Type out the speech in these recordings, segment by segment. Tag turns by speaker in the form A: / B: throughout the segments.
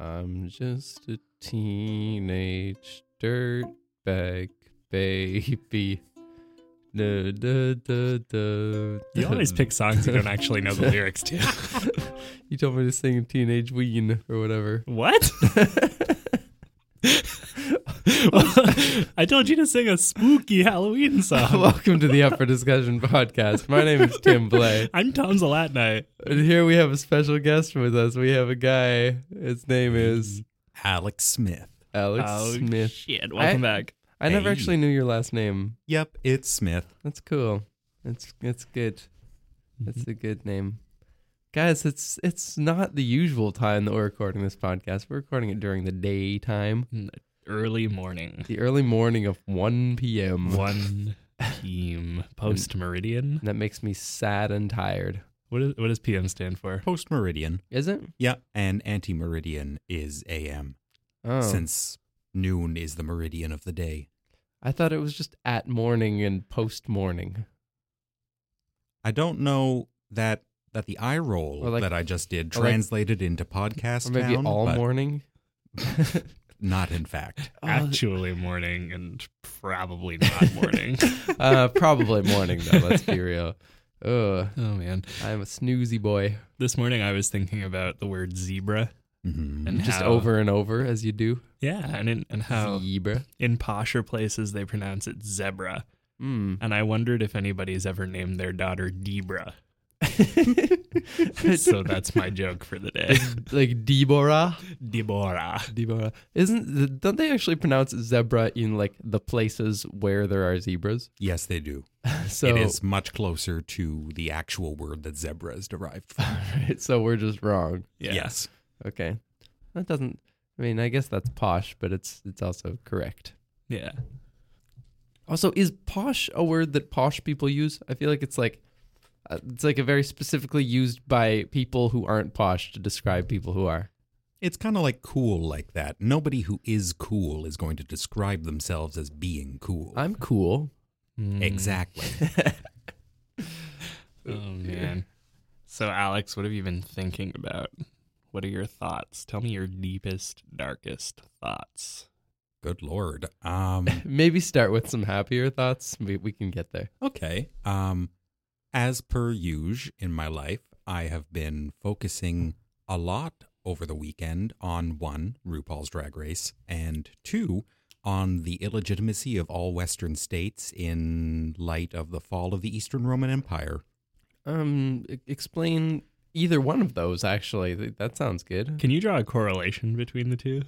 A: I'm just a teenage dirtbag baby. Da, da, da, da,
B: You always pick songs you don't actually know the lyrics to.
A: You told me to sing Teenage Ween or whatever.
B: What? I told you to sing a spooky Halloween song.
A: Welcome to the Up for Discussion podcast. My name is Tim Blay.
B: I'm Tom Zalatni.
A: And here we have a special guest with us. We have a guy. His name is
C: Alex Smith.
A: Alex
B: Oh,
A: Smith.
B: shit. Welcome back.
A: I never actually knew your last name.
C: Yep, it's Smith.
A: That's cool. It's it's good.
B: Mm-hmm.
A: A good name. Guys, it's it's not the usual time that we're recording this podcast. We're recording it during the daytime,
B: In the Early morning.
A: the early morning of 1 p.m.
B: 1 p.m. post meridian.
A: That makes me sad and tired.
B: What, is, what does PM stand for?
C: Post meridian.
A: Is it?
C: Yeah, and anti meridian is AM,
A: Oh.
C: since noon is the meridian of the day.
A: I thought it was just at morning and post morning.
C: I don't know that that the eye roll
A: like-
C: that I just did
A: or like-
C: translated into podcast
A: Or maybe
C: town,
A: all
C: but
A: morning.
C: not in fact.
A: Oh,
B: Actually morning and probably not morning.
A: uh, probably morning though. Let's be real. Ugh,
B: oh, man.
A: I'm a snoozy boy.
B: This morning I was thinking about the word zebra
C: Mhm.
B: and
A: Just
B: how,
A: over and over as you do.
B: Yeah, and in, and how
A: Zebra.
B: in posher places they pronounce it zebra.
A: Mm.
B: And I wondered if anybody's ever named their daughter Debra. so that's my joke for the day.
A: like Deborah.
B: Deborah.
A: Deborah. Isn't don't they actually pronounce zebra in like the places where there are zebras?
C: Yes, they do.
A: So
C: it is much closer to the actual word that zebra is derived from.
A: so we're just wrong.
B: Yeah.
C: Yes.
A: Okay. That doesn't I mean, I guess that's posh, but it's it's also correct.
B: Yeah.
A: Also, is posh a word that posh people use? I feel like it's like uh, it's like a very specifically used by people who aren't posh to describe people who are.
C: It's kind of like cool like that. Nobody who is cool is going to describe themselves as being cool.
A: I'm cool.
B: Mm.
C: Exactly.
B: Oh man. So Alex, what have you been thinking about? What are your thoughts? Tell me your deepest, darkest thoughts.
C: Good lord. Um
A: Maybe start with some happier thoughts. We we can get there.
C: okay. Um as per usual in my life, I have been focusing a lot over the weekend on one, RuPaul's Drag Race, and two, on the illegitimacy of all Western states in light of the fall of the Eastern Roman Empire.
A: Um, explain either one of those. Actually, that sounds good.
B: Can you draw a correlation between the two?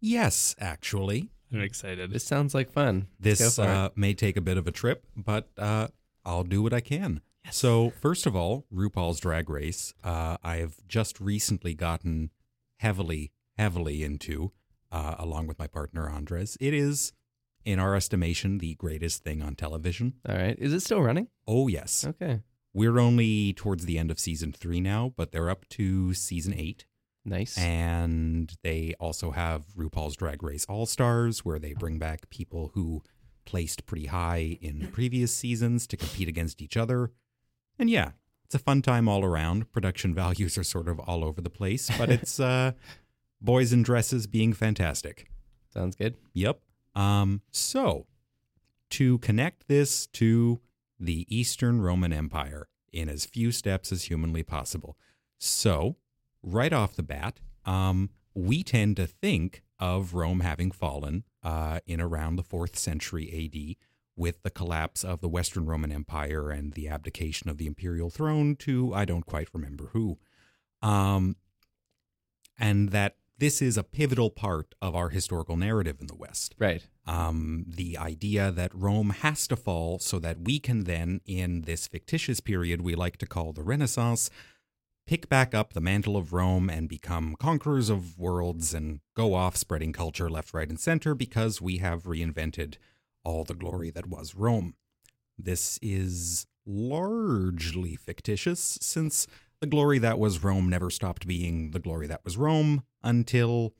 C: Yes, actually.
B: I'm excited.
A: This sounds like fun.
C: This
A: go for it.
C: uh, may take a bit of a trip, but uh, I'll do what I can. So, first of all, RuPaul's Drag Race, uh, I have just recently gotten heavily, heavily into, uh, along with my partner Andres. It is, in our estimation, the greatest thing on television.
A: All right. Is it still running?
C: Oh, yes.
A: Okay.
C: We're only towards the end of season three now, but they're up to season eight.
A: Nice.
C: And they also have RuPaul's Drag Race All Stars, where they bring back people who placed pretty high in previous seasons to compete against each other. And yeah, it's a fun time all around. Production values are sort of all over the place, but it's uh, boys in dresses being fantastic.
A: Sounds good.
C: Yep. Um, so, to connect this to the Eastern Roman Empire in as few steps as humanly possible. So, right off the bat, um, we tend to think of Rome having fallen uh, in around the fourth century AD with the collapse of the Western Roman Empire and the abdication of the imperial throne to I don't quite remember who. Um, and that this is a pivotal part of our historical narrative in the West.
A: Right.
C: Um, the idea that Rome has to fall so that we can then, in this fictitious period we like to call the Renaissance, pick back up the mantle of Rome and become conquerors of worlds and go off spreading culture left, right, and center because we have reinvented all the glory that was Rome. This is largely fictitious since the glory that was Rome never stopped being the glory that was Rome until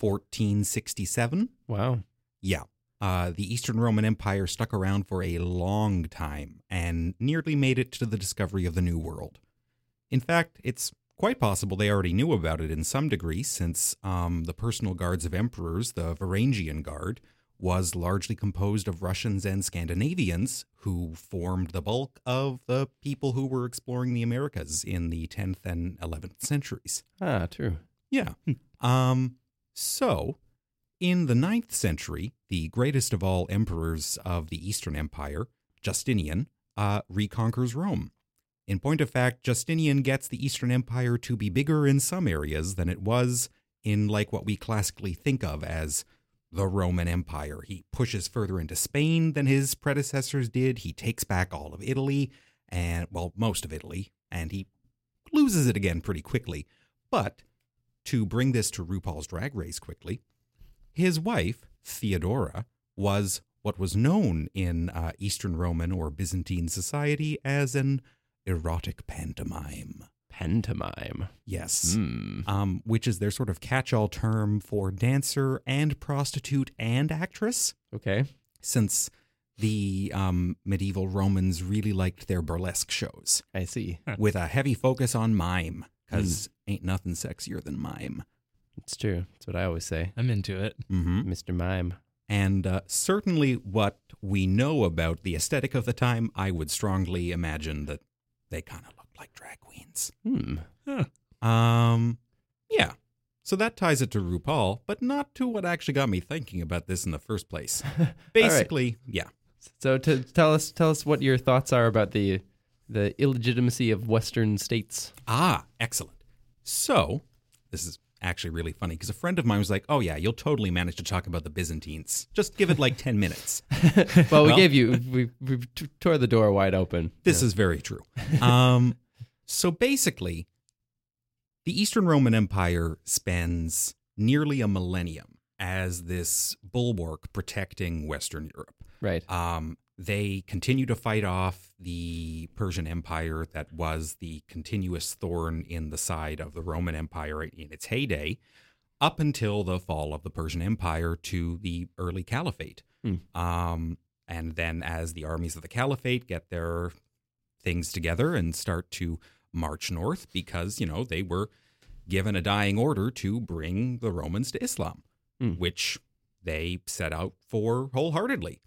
C: 1467.
A: Wow.
C: Yeah. Uh, the Eastern Roman Empire stuck around for a long time and nearly made it to the discovery of the New World. In fact, it's quite possible they already knew about it in some degree, since um, the personal guards of emperors, the Varangian Guard, was largely composed of Russians and Scandinavians who formed the bulk of the people who were exploring the Americas in the 10th and 11th centuries.
A: Ah, true.
C: Yeah. um, so, in the 9th century, the greatest of all emperors of the Eastern Empire, Justinian, uh, reconquers Rome. In point of fact, Justinian gets the Eastern Empire to be bigger in some areas than it was in like what we classically think of as the Roman Empire. He pushes further into Spain than his predecessors did. He takes back all of Italy and well, most of Italy, and he loses it again pretty quickly. But to bring this to RuPaul's Drag Race quickly, his wife, Theodora, was what was known in uh, Eastern Roman or Byzantine society as an erotic pantomime.
A: Pantomime.
C: Yes.
A: Hmm.
C: Um, which is their sort of catch all term for dancer and prostitute and actress,
A: Okay.
C: since the um, medieval Romans really liked their burlesque shows
A: I see.
C: with a heavy focus on mime, because ain't nothing sexier than mime.
A: It's true. That's what I always say.
B: I'm into it.
C: Mm-hmm.
A: Mr. Mime.
C: And uh, certainly what we know about the aesthetic of the time, I would strongly imagine that they kind of looked like drag queens.
A: Hmm.
C: Um, yeah. So that ties it to RuPaul, but not to what actually got me thinking about this in the first place. Basically, yeah.
A: So to tell us tell us what your thoughts are about the the illegitimacy of Western states.
C: Ah, excellent. So this is actually really funny because a friend of mine was like, "Oh yeah, you'll totally manage to talk about the Byzantines. Just give it like ten minutes."
A: Well, we gave you we, we t- tore the door wide open.
C: This is very true. Um, so basically, the Eastern Roman Empire spends nearly a millennium as this bulwark protecting Western Europe.
A: right.
C: Um, they continue to fight off the Persian Empire that was the continuous thorn in the side of the Roman Empire in its heyday, up until the fall of the Persian Empire to the early Caliphate.
A: Hmm.
C: Um, and then, as the armies of the Caliphate get their things together and start to march north, because, you know, they were given a dying order to bring the Romans to Islam,
A: Hmm.
C: which they set out for wholeheartedly.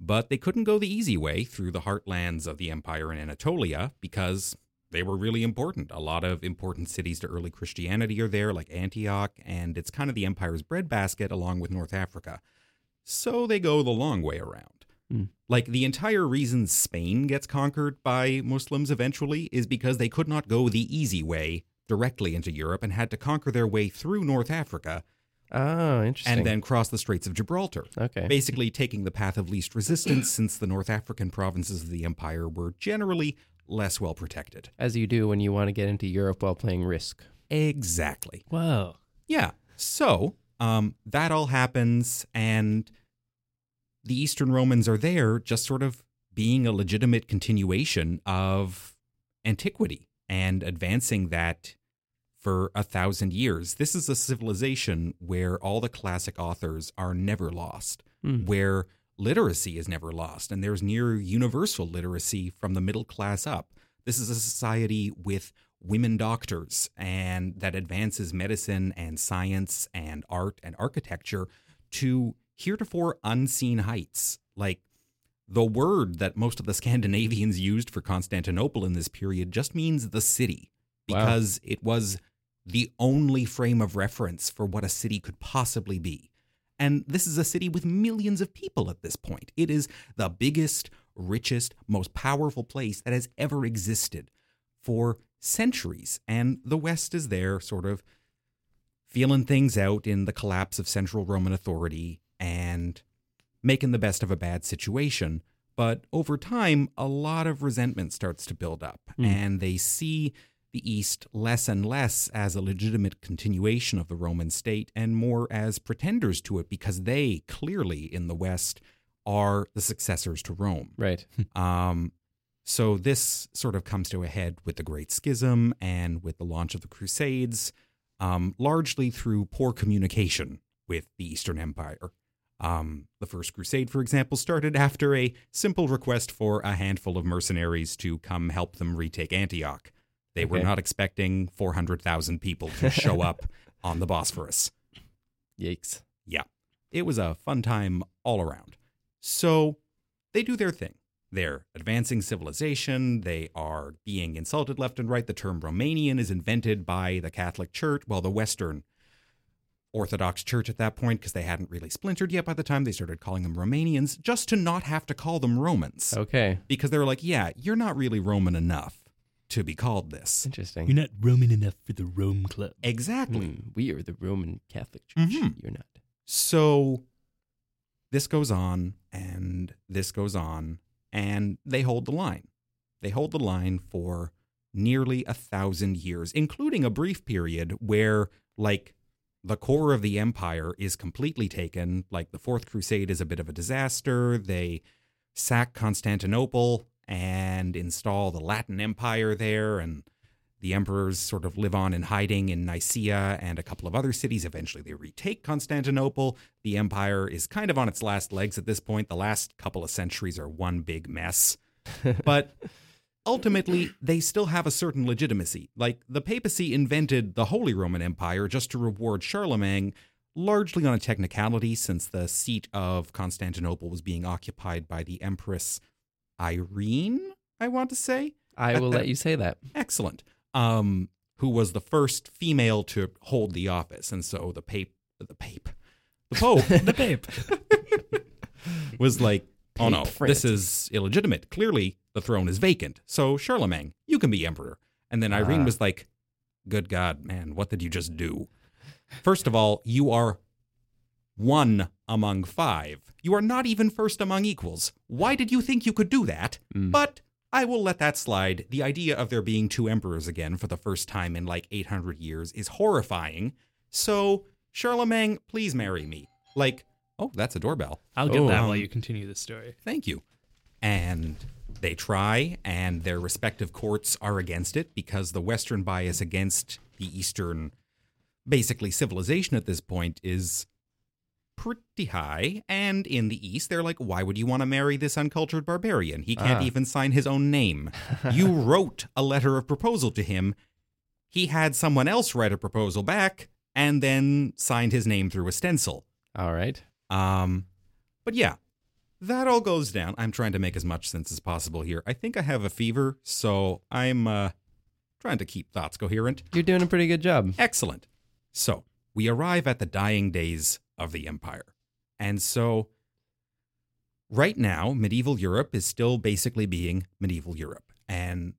C: But they couldn't go the easy way through the heartlands of the empire in Anatolia because they were really important. A lot of important cities to early Christianity are there, like Antioch, and it's kind of the empire's breadbasket along with North Africa. So they go the long way around.
A: Hmm.
C: Like the entire reason Spain gets conquered by Muslims eventually is because they could not go the easy way directly into Europe and had to conquer their way through North Africa
A: Oh, interesting.
C: and then cross the Straits of Gibraltar
A: okay.
C: basically taking the path of least resistance since the North African provinces of the empire were generally less well protected.
A: As you do when you want to get into Europe while playing Risk.
C: Exactly.
B: Whoa.
C: Yeah. So um, that all happens, and the Eastern Romans are there just sort of being a legitimate continuation of antiquity and advancing that for a thousand years. This is a civilization where all the classic authors are never lost.
A: Hmm.
C: where literacy is never lost and there's near universal literacy from the middle class up. This is a society with women doctors and that advances medicine and science and art and architecture to heretofore unseen heights. Like the word that most of the Scandinavians used for Constantinople in this period just means the city
A: Wow.
C: because it was the only frame of reference for what a city could possibly be. And this is a city with millions of people at this point. It is the biggest, richest, most powerful place that has ever existed for centuries. And the West is there, sort of feeling things out in the collapse of central Roman authority and making the best of a bad situation. But over time, a lot of resentment starts to build up,
A: Hmm.
C: and they see the East less and less as a legitimate continuation of the Roman state and more as pretenders to it because they clearly in the West are the successors to Rome.
A: Right.
C: Um, so this sort of comes to a head with the Great Schism and with the launch of the Crusades, um, largely through poor communication with the Eastern Empire. Um, the First Crusade, for example, started after a simple request for a handful of mercenaries to come help them retake Antioch. They were
A: Okay.
C: not expecting 400,000 people to show up on the Bosphorus.
A: Yikes.
C: Yeah. It was a fun time all around. So they do their thing. They're advancing civilization. They are being insulted left and right. The term Romanian is invented by the Catholic Church, well, the Western Orthodox Church at that point, because they hadn't really splintered yet by the time they started calling them Romanians, just to not have to call them Romans.
A: Okay.
C: Because they were like, yeah, you're not really Roman enough to be called this.
A: Interesting.
B: You're not Roman enough for the Rome Club.
C: Exactly.
A: Hmm, we are the Roman Catholic Church.
C: Mhm.
A: You're not.
C: So this goes on and this goes on, and they hold the line. They hold the line for nearly a thousand years, including a brief period where, like, the core of the empire is completely taken. Like, the Fourth Crusade is a bit of a disaster. They sack Constantinople and install the Latin Empire there, and the emperors sort of live on in hiding in Nicaea and a couple of other cities. Eventually, they retake Constantinople. The empire is kind of on its last legs at this point. The last couple of centuries are one big mess. But ultimately, they still have a certain legitimacy. Like the papacy invented the Holy Roman Empire just to reward Charlemagne, largely on a technicality, since the seat of Constantinople was being occupied by the Empress Irene, I want to say.
A: I will let you say that.
C: Excellent. Um, who was the first female to hold the office, and so the pape, the pape, the pope,
B: the Pape.
C: was like, "Oh no,
A: Pape
C: this is illegitimate. Clearly, the throne is vacant. So Charlemagne, you can be emperor." And then Irene
A: Ah.
C: was like, "Good God, man, what did you just do? First of all, you are one among five. You are not even first among equals. Why did you think you could do that?
A: Mm.
C: But I will let that slide. The idea of there being two emperors again for the first time in like 800 years is horrifying. So, Charlemagne, please marry me. Like, oh, that's a doorbell.
B: I'll get
A: Oh,
B: that
C: um,
B: while you continue the story.
C: Thank you. And they try, and their respective courts are against it because the Western bias against the Eastern, basically civilization at this point, is pretty high. And in the East, they're like, why would you want to marry this uncultured barbarian? He can't
A: Ah.
C: even sign his own name. you wrote a letter of proposal to him. He had someone else write a proposal back and then signed his name through a stencil.
A: All right.
C: Um, but yeah, that all goes down. I'm trying to make as much sense as possible here. I think I have a fever, so I'm uh, trying to keep thoughts coherent.
A: You're doing a pretty good job.
C: Excellent. So we arrive at the dying days of the empire. And so right now, medieval Europe is still basically being medieval Europe. And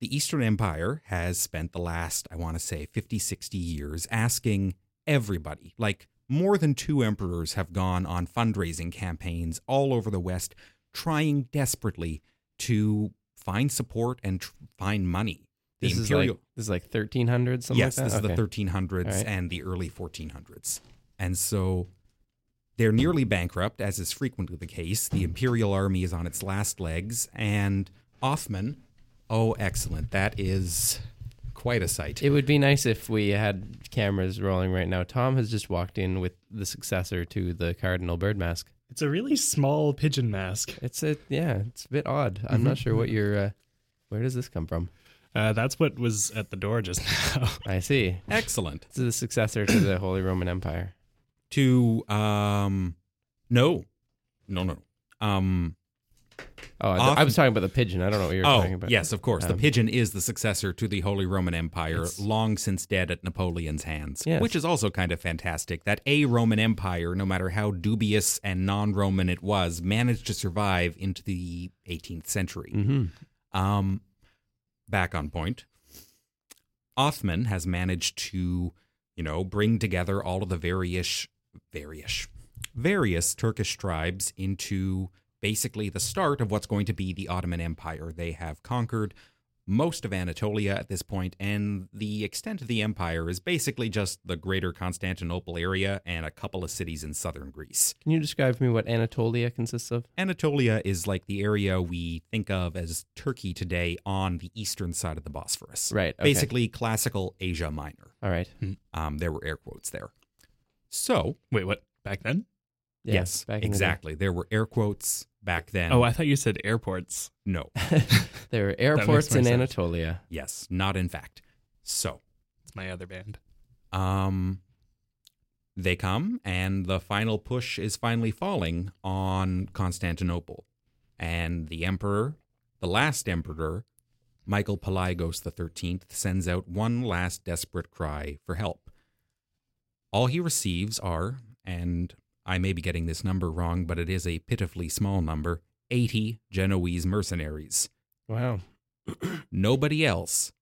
C: the Eastern Empire has spent the last, I want to say, 50, 60 years asking everybody, like more than two emperors have gone on fundraising campaigns all over the West, trying desperately to find support and tr- find money. The
A: This is like this is like 1300 something
C: yes,
A: like
C: this is the 1300s
A: All right.
C: and the early 1400s. And so they're nearly bankrupt, as is frequently the case. The imperial army is on its last legs, and Othman, oh, excellent. That is quite a sight.
A: It would be nice if we had cameras rolling right now. Tom has just walked in with the successor to the cardinal bird mask.
B: It's a really small pigeon mask.
A: It's a yeah, it's a bit odd. I'm not sure what your uh, where does this come from?
B: Uh, that's what was at the door just now.
A: I see.
C: excellent.
A: It's the successor to the Holy Roman Empire.
C: To, um, no, no, no. Um,
A: Oh, I,
C: Off-
A: I was talking about the pigeon. I don't know what you're
C: oh,
A: talking about.
C: yes, of course. the
A: Um,
C: pigeon is the successor to the Holy Roman Empire, long since dead at Napoleon's hands,
A: Yes.
C: which is also kind of fantastic. That a Roman Empire, no matter how dubious and non Roman it was, managed to survive into the 18th century.
A: hmm
C: Um, back on point. Othman has managed to, you know, bring together all of the various, various, various Turkish tribes into basically the start of what's going to be the Ottoman Empire. They have conquered most of Anatolia at this point, and the extent of the empire is basically just the greater Constantinople area and a couple of cities in southern Greece.
A: Can you describe for me what Anatolia consists of?
C: Anatolia is like the area we think of as Turkey today on the eastern side of the Bosphorus.
A: Right. Okay.
C: Basically, classical Asia Minor.
A: All right.
C: Um, there were air quotes there. So,
B: Wait, what? Back then?
A: Yeah,
C: yes,
A: back in the
C: exactly. There were air quotes back then.
B: Oh, I thought you said airports.
C: no.
A: There were airports in
B: sense.
A: Anatolia.
C: yes, not in fact. So,
B: It's my other band.
C: um they come and the final push is finally falling on Constantinople. And the emperor, the last emperor, Michael Pelagos XIII, sends out one last desperate cry for help. All he receives are, and I may be getting this number wrong, but it is a pitifully small number, 80 Genoese mercenaries.
A: Wow.
C: Nobody else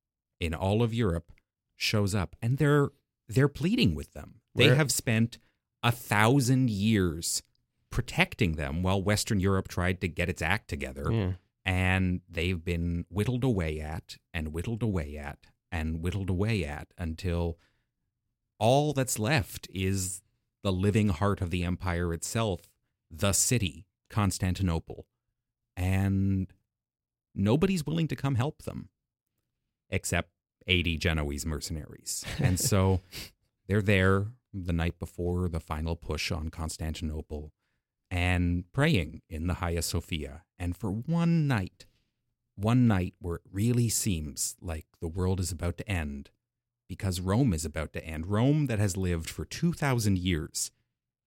C: in all of Europe shows up, and they're they're pleading with them. They have spent a thousand years protecting them while Western Europe tried to get its act together,
A: Yeah.
C: and they've been whittled away at and whittled away at and whittled away at until all that's left is the living heart of the empire itself, the city, Constantinople. And nobody's willing to come help them except 80 Genoese mercenaries. And so they're there the night before the final push on Constantinople and praying in the Hagia Sophia. And for one night, one night where it really seems like the world is about to end because Rome is about to end. Rome, that has lived for 2,000 years,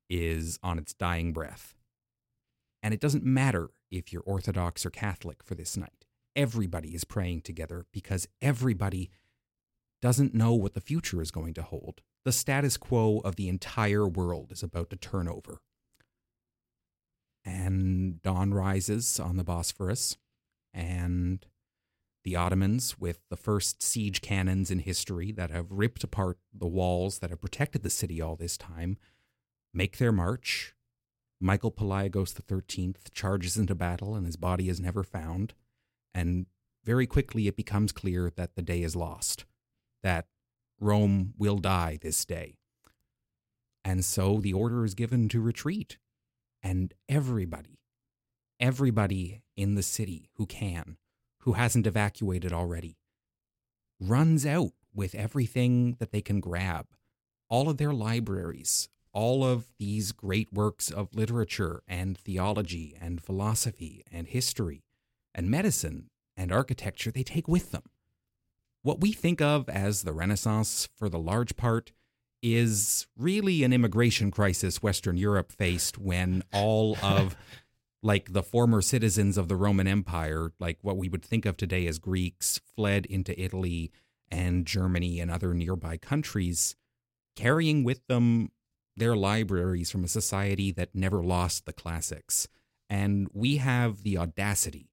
C: is on its dying breath. And it doesn't matter if you're Orthodox or Catholic for this night. Everybody is praying together because everybody doesn't know what the future is going to hold. The status quo of the entire world is about to turn over. And dawn rises on the Bosphorus, and the Ottomans, with the first siege cannons in history that have ripped apart the walls that have protected the city all this time, make their march. Michael Pelagos XIII charges into battle, and his body is never found. And very quickly, it becomes clear that the day is lost, that Rome will die this day. And so the order is given to retreat. And everybody, everybody in the city who can, who hasn't evacuated already, runs out with everything that they can grab all of their libraries, all of these great works of literature and theology and philosophy and history and medicine and architecture they take with them. What we think of as the Renaissance, for the large part, is really an immigration crisis Western Europe faced when all of like the former citizens of the Roman Empire, like what we would think of today as Greeks, fled into Italy and Germany and other nearby countries, carrying with them their libraries from a society that never lost the classics. And we have the audacity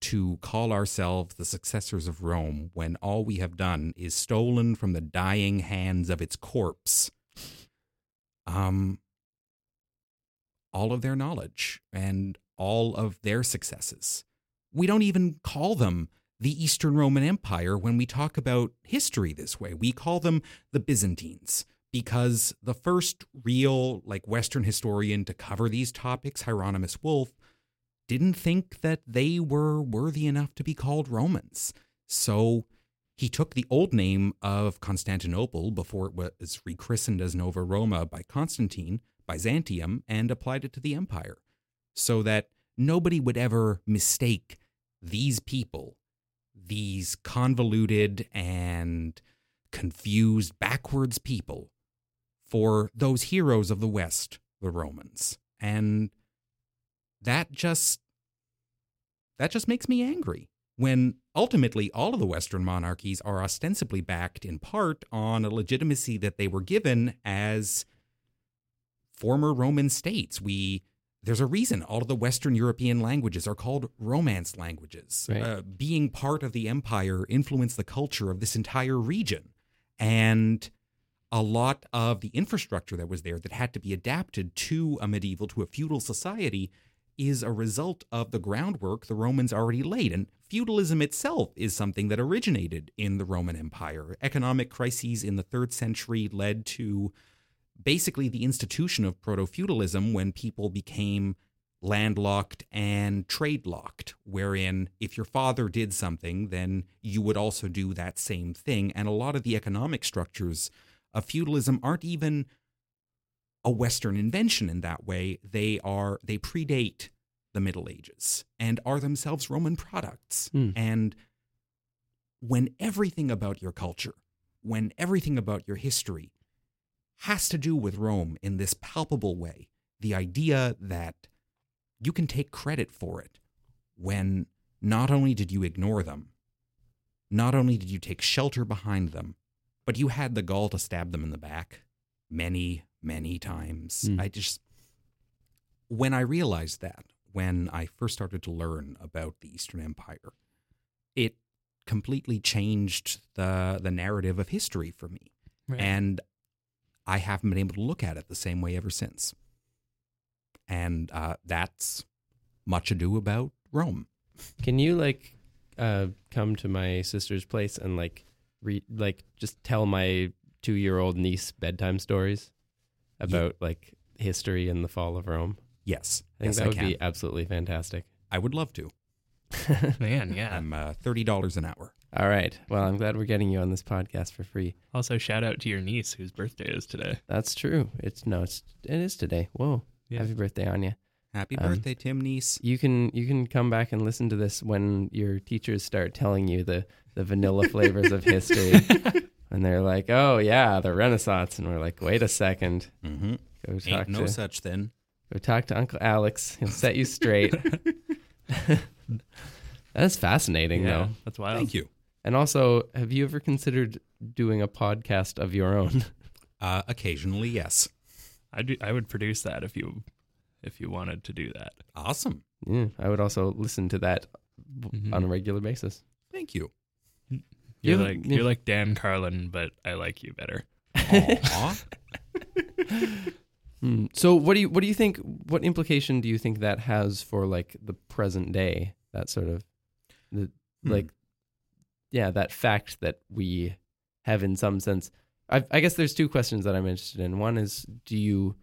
C: to call ourselves the successors of Rome when all we have done is stolen from the dying hands of its corpse um all of their knowledge and all of their successes. We don't even call them the Eastern Roman Empire when we talk about history this way. We call them the Byzantines because the first real like western historian to cover these topics, Hieronymus Wolff, didn't think that they were worthy enough to be called Romans. So he took the old name of Constantinople before it was rechristened as Nova Roma by Constantine, Byzantium, and applied it to the empire so that nobody would ever mistake these people, these convoluted and confused, backwards people, for those heroes of the West, the Romans. And that just that just makes me angry when ultimately all of the western monarchies are ostensibly backed in part on a legitimacy that they were given as former roman states we there's a reason all of the western european languages are called romance languages
A: Right.
C: uh, being part of the empire influenced the culture of this entire region and a lot of the infrastructure that was there that had to be adapted to a medieval to a feudal society is a result of the groundwork the Romans already laid. And feudalism itself is something that originated in the Roman Empire. Economic crises in the third century led to basically the institution of proto feudalism when people became landlocked and trade locked, wherein if your father did something, then you would also do that same thing. And a lot of the economic structures of feudalism aren't even a Western invention in that way. They are they predate the Middle Ages and are themselves Roman products.
A: Hmm.
C: And when everything about your culture, when everything about your history has to do with Rome in this palpable way, the idea that you can take credit for it when not only did you ignore them, not only did you take shelter behind them, but you had the gall to stab them in the back many, many times.
A: Hmm.
C: I just, when I realized that, when I first started to learn about the Eastern Empire, it completely changed the the narrative of history for me.
B: Right.
C: And I haven't been able to look at it the same way ever since. And uh, that's much ado about Rome.
A: Can you like uh come to my sister's place and like read like just tell my 2-year-old niece bedtime stories about like history and the fall of Rome?
C: Yes,
A: I think
C: yes,
A: that
C: I
A: would
C: can.
A: be absolutely fantastic.
C: I would love to.
B: Man, yeah.
C: I'm uh, thirty dollars an hour.
A: All right. Well, I'm glad we're getting you on this podcast for free.
B: Also, shout out to your niece whose birthday is today.
A: That's true. It's no, it's it is today. Whoa.
B: Yeah.
A: Happy birthday, Anya.
C: Happy
A: Um,
C: birthday, Tim Niece.
A: You can you can come back and listen to this when your teachers start telling you the the vanilla flavors of history. And they're like, "Oh yeah, the Renaissance." And we're like, "Wait a second.
C: Mm-hmm.
A: Go talk
C: Ain't no
A: to
C: such thing.
A: go talk to Uncle Alex. He'll set you straight." That's fascinating
B: yeah,
A: though.
B: that's wild.
C: Thank you.
A: And also, have you ever considered doing a podcast of your own?
C: Uh, occasionally, yes.
B: I do. I would produce that if you, if you wanted to do that.
C: Awesome.
A: yeah, I would also listen to that b-
B: Mhm.
A: on a regular basis.
C: Thank you.
B: You're
A: Yeah,
B: like
A: yeah.
B: you're like Dan Carlin, but I like you better.
C: Aw.
A: Hmm. So what do you what do you think what implication do you think that has for like the present day that sort of the
C: Hmm.
A: like yeah that fact that we have in some sense I, I guess there's two questions that I'm interested in one is do you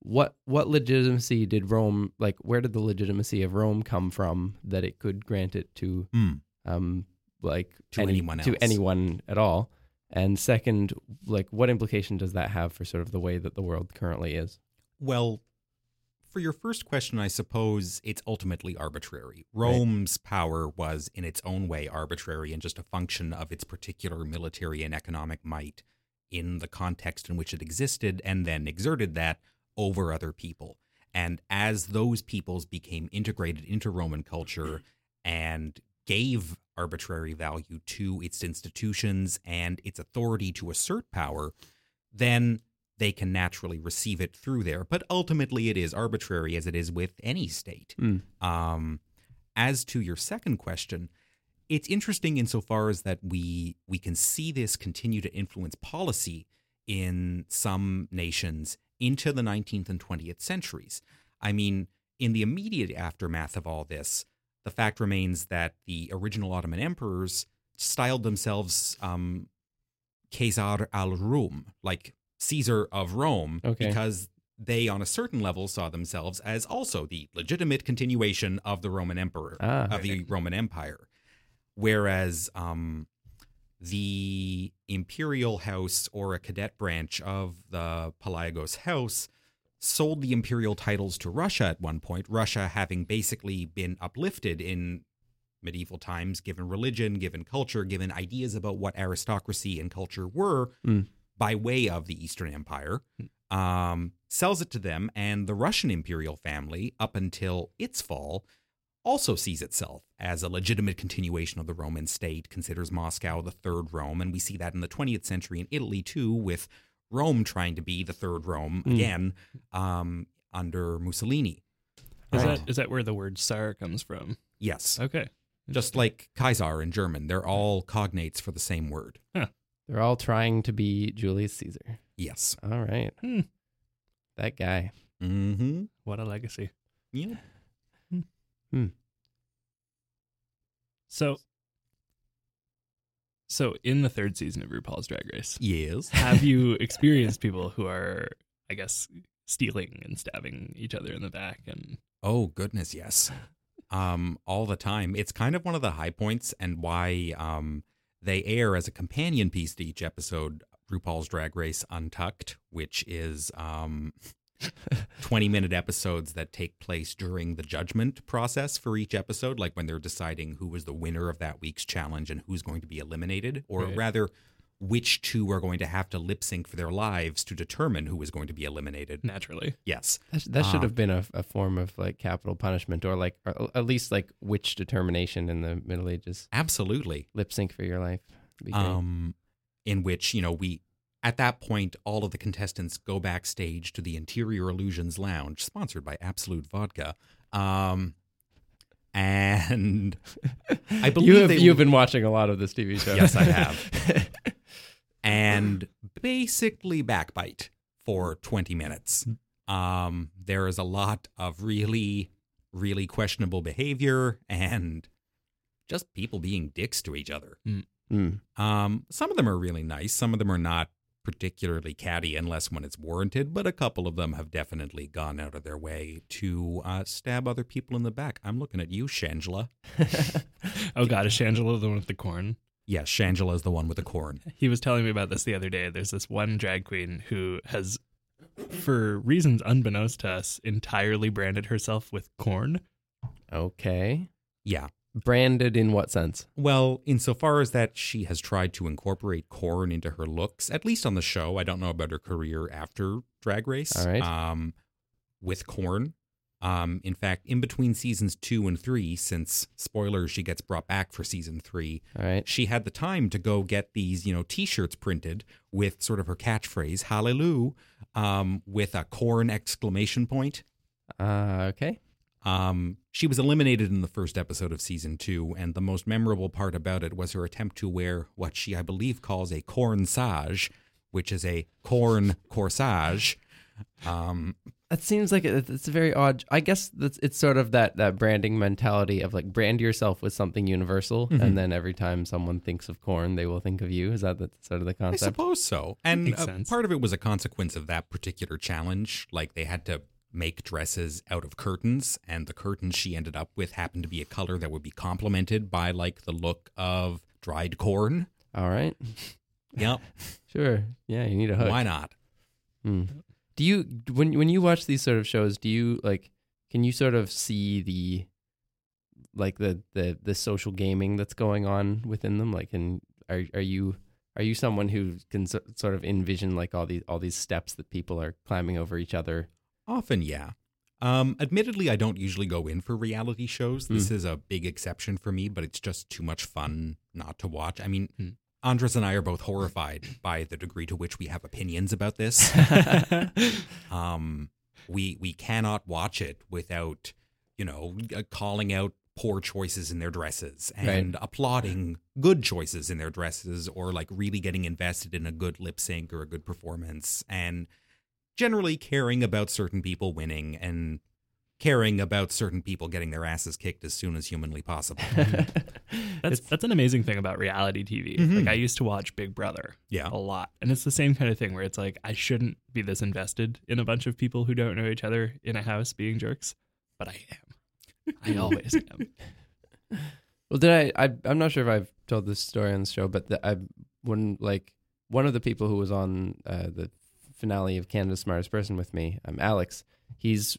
A: what what legitimacy did Rome like where did the legitimacy of Rome come from that it could grant it to
C: Hmm.
A: um like
C: To anyone
A: to anyone at all and second like what implication does that have for sort of the way that the world currently is
C: Well, for your first question, I suppose it's ultimately arbitrary. Rome's power was, in its own way, arbitrary and just a function of its particular military and economic might in the context in which it existed, and then exerted that over other people. And as those peoples became integrated into Roman culture and gave arbitrary value to its institutions and its authority to assert power, then they can naturally receive it through there. But ultimately, it is arbitrary as it is with any state.
A: Mm.
C: Um, as to your second question, it's interesting insofar as that we we can see this continue to influence policy in some nations into the 19th and 20th centuries. I mean, in the immediate aftermath of all this, the fact remains that the original Ottoman emperors styled themselves um, Caesar al Rum, like Caesar of Rome,
A: Okay.
C: because they, on a certain level, saw themselves as also the legitimate continuation of the Roman emperor
A: Ah.
C: of the Roman Empire, whereas um, the imperial house or a cadet branch of the Palaiologos house sold the imperial titles to Russia at one point. Russia having basically been uplifted in medieval times, given religion, given culture, given ideas about what aristocracy and culture were
A: Mm.
C: By way of the Eastern Empire, um, sells it to them, and the Russian imperial family, up until its fall, also sees itself as a legitimate continuation of the Roman state, considers Moscow the third Rome, and we see that in the 20th century in Italy too, with Rome trying to be the third Rome
A: Mm.
C: again um, under Mussolini.
B: Is
A: Right.
B: that is that where the word "Tsar" comes from?
C: Yes,
B: Okay.
C: just like Kaiser in German, they're all cognates for the same word.
A: They're all trying to be Julius Caesar.
C: Yes.
A: All right.
B: Hmm.
A: That guy.
C: Mm-hmm.
B: What a legacy.
C: Yeah.
B: So, so in the third season of RuPaul's Drag Race,
C: Yes.
B: have you experienced people who are, I guess, stealing and stabbing each other in the back? And
C: Oh goodness, yes. Um, all the time. It's kind of one of the high points and why um they air as a companion piece to each episode RuPaul's Drag Race Untucked, which is um, 20 minute episodes that take place during the judgment process for each episode, like when they're deciding who was the winner of that week's challenge and who's going to be eliminated, or
B: Right.
C: rather, which two are going to have to lip sync for their lives to determine who is going to be eliminated.
B: Naturally.
C: Yes.
A: That, sh- that should
C: Um,
A: have been a, a form of like capital punishment or like or at least like witch determination in the Middle Ages.
C: Absolutely.
A: Lip sync for your life. Would be great.
C: um, in which you know we at that point all of the contestants go backstage to the Interior Illusions Lounge, sponsored by Absolut Vodka. Um, and I believe
A: you have,
C: they
A: you've been watching a lot of this TV show.
C: Yes, I have. And basically backbite for 20 minutes. Um, there is a lot of really, really questionable behavior and just people being dicks to each other.
A: Mm.
C: Um, some of them are really nice. Some of them are not particularly catty unless when it's warranted, but a couple of them have definitely gone out of their way to uh, stab other people in the back. I'm looking at you, Shangela.
B: Oh god, is Shangela the one with the corn?
C: Yes, Shangela is the one with the corn.
B: He was telling me about this the other day. There's this one drag queen who has, for reasons unbeknownst to us, entirely branded herself with corn.
A: Okay.
C: Yeah.
A: Branded in what sense?
C: Well, insofar as that she has tried to incorporate corn into her looks, at least on the show. I don't know about her career after Drag Race.
A: All right.
C: Um, with corn. Um, in fact, in between seasons two and three, since spoilers, she gets brought back for season three,
A: right.
C: she had the time to go get these, you know, t-shirts printed with sort of her catchphrase, hallelujah, um, with a corn exclamation point.
A: Uh, okay.
C: Um, she was eliminated in the first episode of season two, and the most memorable part about it was her attempt to wear what she, I believe, calls a cornsage, which is a corn corsage. Um,
A: That seems like it- it's a very odd. I guess that's it's sort of that that branding mentality of like brand yourself with something universal,
C: Mhm.
A: and then every time someone thinks of corn, they will think of you. Is that the, sort of the concept?
C: I suppose so. And uh, part of it was a consequence of that particular challenge. Like they had to make dresses out of curtains, and the curtains she ended up with happened to be a color that would be complemented by like the look of dried corn.
A: All right.
C: Yep.
A: Sure. Yeah, you need a hook.
C: Why not?
A: Hmm. Do you when when you watch these sort of shows, do you like can you sort of see the like the the the social gaming that's going on within them? Like, and are are you are you someone who can so, sort of envision like all these all these steps that people are climbing over each other?
C: Often, yeah. Um, admittedly, I don't usually go in for reality shows. This is a big exception for me, but it's just too much fun not to watch. I mean,
B: Hmm.
C: Andres and I are both horrified by the degree to which we have opinions about this. um, we we cannot watch it without, you know, uh, calling out poor choices in their dresses and applauding good choices in their dresses, or like really getting invested in a good lip sync or a good performance, and generally caring about certain people winning and caring about certain people getting their asses kicked as soon as humanly possible.
B: That's that's an amazing thing about reality TV.
C: Mhm.
B: Like I used to watch Big Brother
C: Yeah.
B: a lot, and it's the same kind of thing where it's like I shouldn't be this invested in a bunch of people who don't know each other in a house being jerks, but I am. I always am.
A: Well, did I, I? I'm not sure if I've told this story on the show, but the, I when like one of the people who was on uh, the finale of Canada's Smartest Person with me, um, Alex. He's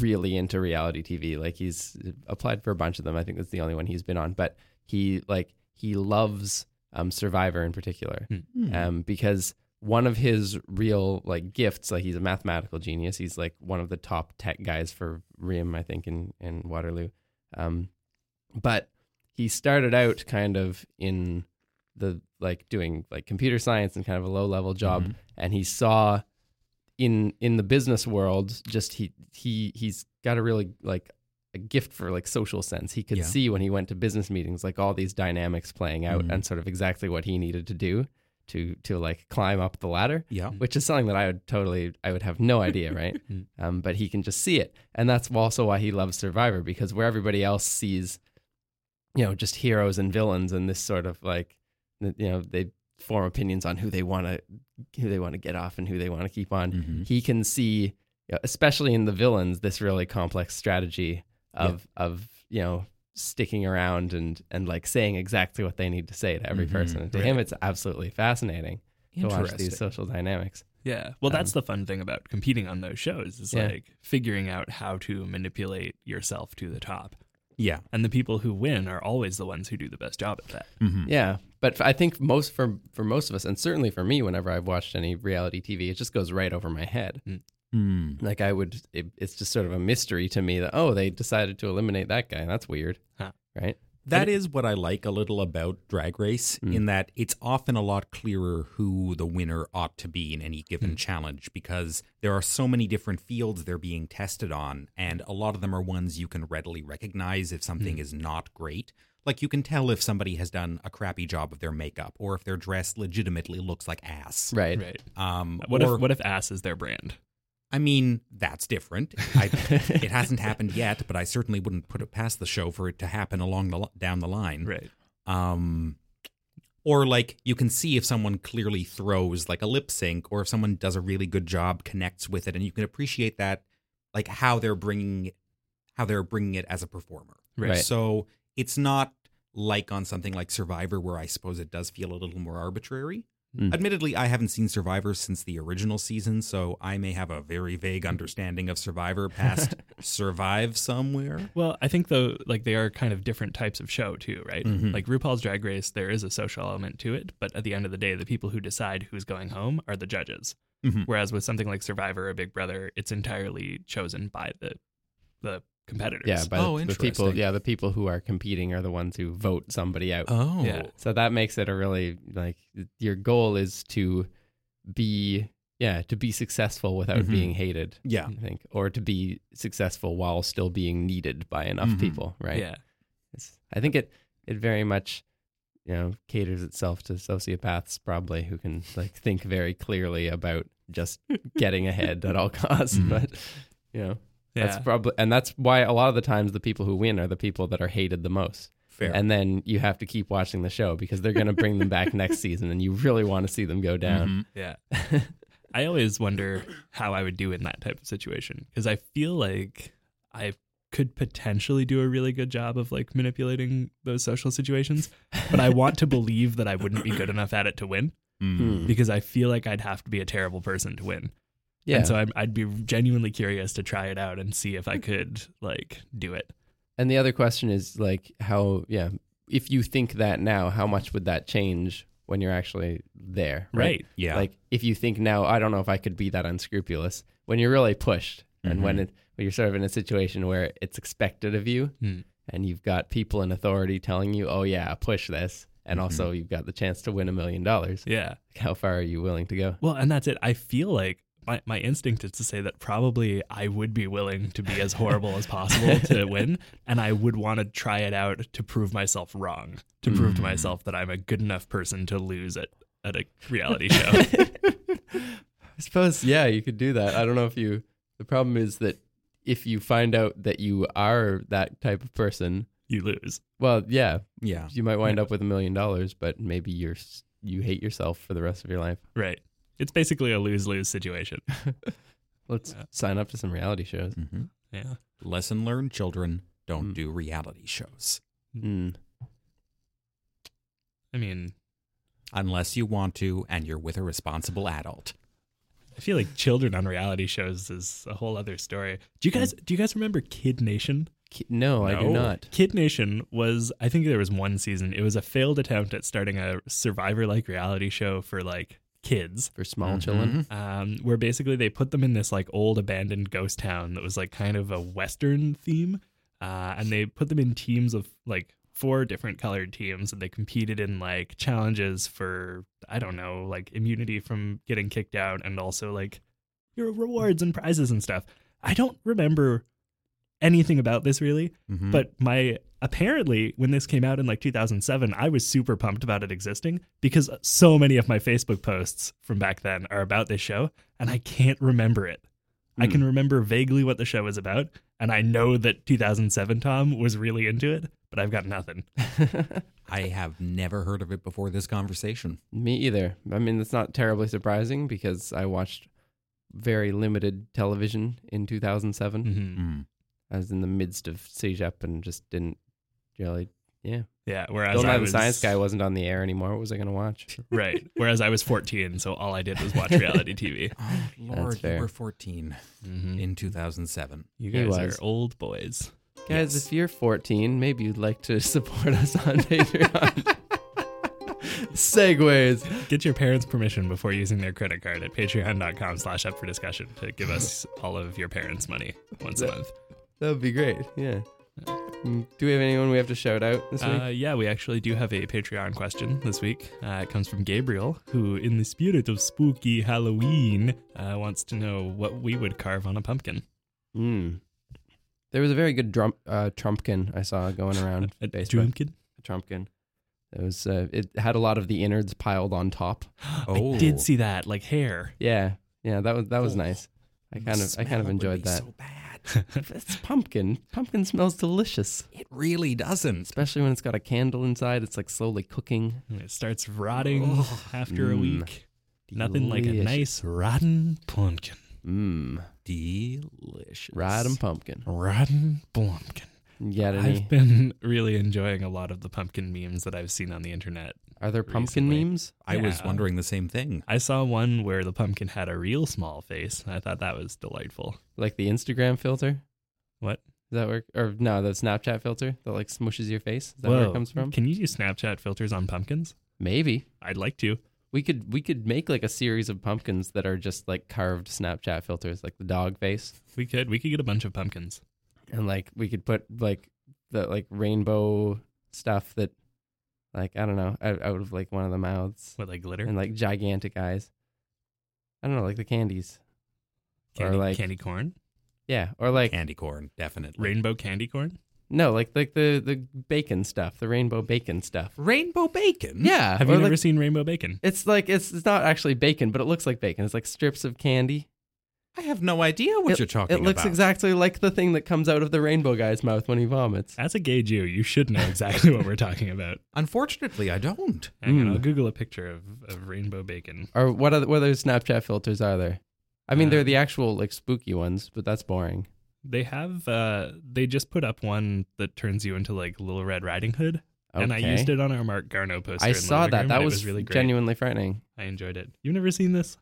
A: really into reality TV. Like he's applied for a bunch of them. I think that's the only one he's been on, but he like he loves um, Survivor in particular
C: Hmm.
A: um, because one of his real like gifts, like he's a mathematical genius. He's like one of the top tech guys for RIM, I think, in in Waterloo. Um, but he started out kind of in the like doing like computer science and kind of a low level job,
C: Mhm.
A: and he saw in in the business world just he he he's got a really like a gift for like social sense. He could
C: Yeah.
A: see when he went to business meetings like all these dynamics playing out
C: Mhm.
A: and sort of exactly what he needed to do to to like climb up the ladder,
C: Yeah.
A: which is something that I would totally I would have no idea, right?
B: Mm.
A: um, but he can just see it, and that's also why he loves Survivor because where everybody else sees, you know, just heroes and villains and this sort of like, you know, they form opinions on who they want to who they want to get off and who they want to keep on
C: Mhm.
A: he can see, especially in the villains, this really complex strategy of of you know sticking around and and like saying exactly what they need to say to every
C: Mhm,
A: person. And to
B: right.
A: him, it's absolutely fascinating. to watch these social dynamics.
B: Yeah. Well, that's
A: Um,
B: the fun thing about competing on those shows is
A: Yeah.
B: like figuring out how to manipulate yourself to the top.
C: Yeah.
B: And the people who win are always the ones who do the best job at that.
C: Mhm.
A: Yeah, but I think most for for most of us, and certainly for me, whenever I've watched any reality TV, it just goes right over my head.
C: Mm.
A: Like I would, it, it's just sort of a mystery to me that oh, they decided to eliminate that guy. That's weird,
B: Huh.
A: right?
C: That is what I like a little about Drag Race,
A: Mm.
C: in that it's often a lot clearer who the winner ought to be in any given
A: Hmm.
C: challenge because there are so many different fields they're being tested on, and a lot of them are ones you can readily recognize if something
A: Hmm.
C: is not great. Like you can tell if somebody has done a crappy job of their makeup or if their dress legitimately looks like ass.
A: Right.
B: Right.
C: Um,
B: What
C: or,
B: if what if ass is their brand?
C: I mean, that's different. I, it hasn't happened yet, but I certainly wouldn't put it past the show for it to happen along the down the line.
B: Right.
C: Um, or like you can see if someone clearly throws like a lip sync, or if someone does a really good job, connects with it, and you can appreciate that, like how they're bringing, how they're bringing it as a performer.
B: Right.
A: Right.
C: So it's not like on something like Survivor, where I suppose it does feel a little more arbitrary.
A: Mm.
C: Admittedly, I haven't seen Survivor since the original season, so I may have a very vague understanding of Survivor past Survive Somewhere.
B: Well, I think though, like they are kind of different types of show too, right?
C: Mhm.
B: Like RuPaul's Drag Race, there is a social element to it, but at the end of the day, the people who decide who's going home are the judges.
C: Mhm.
B: Whereas with something like Survivor or Big Brother, it's entirely chosen by the the competitors.
A: Yeah, but
C: Oh,
A: the people, yeah, the people who are competing are the ones who vote somebody out.
C: Oh,
B: Yeah.
A: So that makes it a really like your goal is to be yeah to be successful without
C: Mhm.
A: being hated.
C: yeah.
A: I think, or to be successful while still being needed by enough
C: Mhm.
A: people, right?
B: Yeah.
A: It's, I think it it very much you know caters itself to sociopaths probably who can like think very clearly about just getting ahead at all costs.
C: Mhm.
A: But you know
B: Yeah.
A: that's probably and that's why a lot of the times the people who win are the people that are hated the most.
C: Fair.
A: And then you have to keep watching the show because they're going to bring them back next season, and you really want to see them go down.
C: Mhm.
B: Yeah. I always wonder how I would do in that type of situation because I feel like I could potentially do a really good job of like manipulating those social situations, but I want to believe that I wouldn't be good enough at it to win
C: Mm.
B: because I feel like I'd have to be a terrible person to win.
A: Yeah.
B: And so I'd, I'd be genuinely curious to try it out and see if I could like do it.
A: And the other question is like how yeah, if you think that now, how much would that change when you're actually there?
B: Right.
C: Yeah.
A: Like if you think now, I don't know if I could be that unscrupulous when you're really pushed and when
C: Mhm.
A: it when you're sort of in a situation where it's expected of you
B: Hmm.
A: and you've got people in authority telling you, "Oh yeah, push this." And
C: Mhm.
A: also you've got the chance to win a million dollars.
B: Yeah.
A: How far are you willing to go?
B: Well, and that's it. I feel like my, my instinct is to say that probably I would be willing to be as horrible as possible to win. And I would want to try it out to prove myself wrong, to prove to
C: Mm.
B: myself that I'm a good enough person to lose at, at a reality show.
A: I suppose, yeah, you could do that. I don't know if you. The problem is that if you find out that you are that type of person,
B: you lose.
A: well, yeah,
C: yeah.
A: you might wind
B: Yeah.
A: up with a million dollars, but maybe you're you hate yourself for the rest of your life.
B: Right. It's basically a lose lose situation.
A: Let's
B: Yeah.
A: sign up to some reality shows.
C: hmm
B: Yeah.
C: Lesson learned: children don't
A: Mm.
C: do reality shows
A: Mm.
B: I mean,
C: unless you want to, and you're with a responsible adult.
B: I feel like children on reality shows is a whole other story. Do you guys do you guys remember Kid Nation?
A: Ki- No, I do not.
B: Kid Nation was, I think there was one season. It was a failed attempt at starting a survivor like reality show for like kids,
A: For small
C: Mhm.
A: children.
B: um, where basically they put them in this like old abandoned ghost town that was like kind of a Western theme. Uh, and they put them in teams of like four different colored teams and they competed in like challenges for, I don't know, like immunity from getting kicked out and also like your rewards and prizes and stuff. I don't remember anything about this really.
C: Mhm.
B: But my apparently when this came out in like 2007, I was super pumped about it existing because so many of my Facebook posts from back then are about this show and I can't remember it. I
A: Hmm.
B: can remember vaguely what the show is about and I know that 2007 Tom was really into it, but I've got nothing.
C: I have never heard of it before this conversation.
A: Me either. I mean, it's not terribly surprising because I watched very limited television in 2007.
B: Mhm.
C: Mm.
A: I was in the midst of CEGEP and just didn't really Yeah.
B: Yeah. Whereas
A: Don't
B: I
A: Lie the Science Guy wasn't on the air anymore. What was I going to watch?
B: right. Whereas I was 14, so all I did was watch reality TV.
C: Oh, Lord, you
A: fair.
C: were 14
B: Mhm.
C: in 2007.
B: You
A: He
B: guys are old boys.
A: Guys,
C: Yes.
A: if you're 14, maybe you'd like to support us on Patreon. Segways.
B: Get your parents' permission before using their credit card at patreon.com slash up for discussion to give us all of your parents' money once a month.
A: That would be great. Yeah. Mm, Do we have anyone we have to shout out this week?
B: Uh, yeah, we actually do have a Patreon question this week. Uh, it comes from Gabriel, who, in the spirit of spooky Halloween, uh, wants to know what we would carve on a pumpkin.
A: Mm. There was a very good drum, uh, Trumpkin I saw going around
B: A
A: Facebook.
B: Drumpkin?
A: A Trumpkin. It was. Uh, it had a lot of the innards piled on top.
C: Oh.
B: I did see that, like hair.
A: Yeah, yeah. That was that was
C: Oh.
A: nice. I kind of I kind of enjoyed that.
C: So bad.
A: It's pumpkin. Pumpkin smells delicious,
C: It really doesn't.
A: especially when it's got a candle inside. It's like slowly cooking.
B: And it starts rotting
C: Oh.
B: after a
A: Mm.
B: week. Nothing like a nice rotten pumpkin.
A: Mmm.
C: Delicious.
A: Rotten pumpkin.
B: Rotten pumpkin.
A: You got any?
B: I've been really enjoying a lot of the pumpkin memes that I've seen on the internet.
A: Are there pumpkin
B: recently.
A: memes?
C: I was wondering the same thing.
B: I saw one where the pumpkin had a real small face. and I thought that was delightful.
A: Like the Instagram filter?
B: What?
A: Does that work? Or no, the Snapchat filter that like smushes your face. Is that where it
B: Whoa.
A: comes from?
B: Can you use Snapchat filters on pumpkins?
A: Maybe
B: I'd like to.
A: we could we could make like a series of pumpkins that are just like carved Snapchat filters, like the dog face,
B: We could. We could get a bunch of pumpkins.
A: And like we could put like the like rainbow stuff that like I don't know out, out of like one of the mouths
B: with like glitter?
A: and like gigantic eyes. I don't know, like the candies.
B: Candy,
A: or like
B: candy corn?
A: yeah, or like
C: Candy corn, definitely.
B: Rainbow candy corn?
A: no, like like the the bacon stuff, the rainbow bacon stuff.
C: Rainbow bacon.
A: Yeah,
B: Have
A: or
B: you
A: like-
B: never seen rainbow bacon?
A: It's like it's it's not actually bacon, but it looks like bacon. It's like strips of candy.
C: I have no idea what
A: it,
C: you're talking about.
A: It looks
C: about.
A: exactly like the thing that comes out of the rainbow guy's mouth when he vomits.
B: As a gay Jew, you should know exactly what we're talking about.
C: Unfortunately, I don't.
B: Hang on,
A: Mm.
B: I'll Google a picture of, of rainbow bacon.
A: Or what other what other Snapchat filters are there? I mean, they're
B: Uh,
A: the actual like spooky ones, but that's boring.
B: They have uh they just put up one that turns you into like Little Red Riding Hood.
A: Okay.
B: And I used it on our Marc Garneau poster.
A: I
B: in
A: saw that.
B: room,
A: That
B: and it
A: was,
B: really great.
A: genuinely frightening.
B: I enjoyed it. You've never seen this?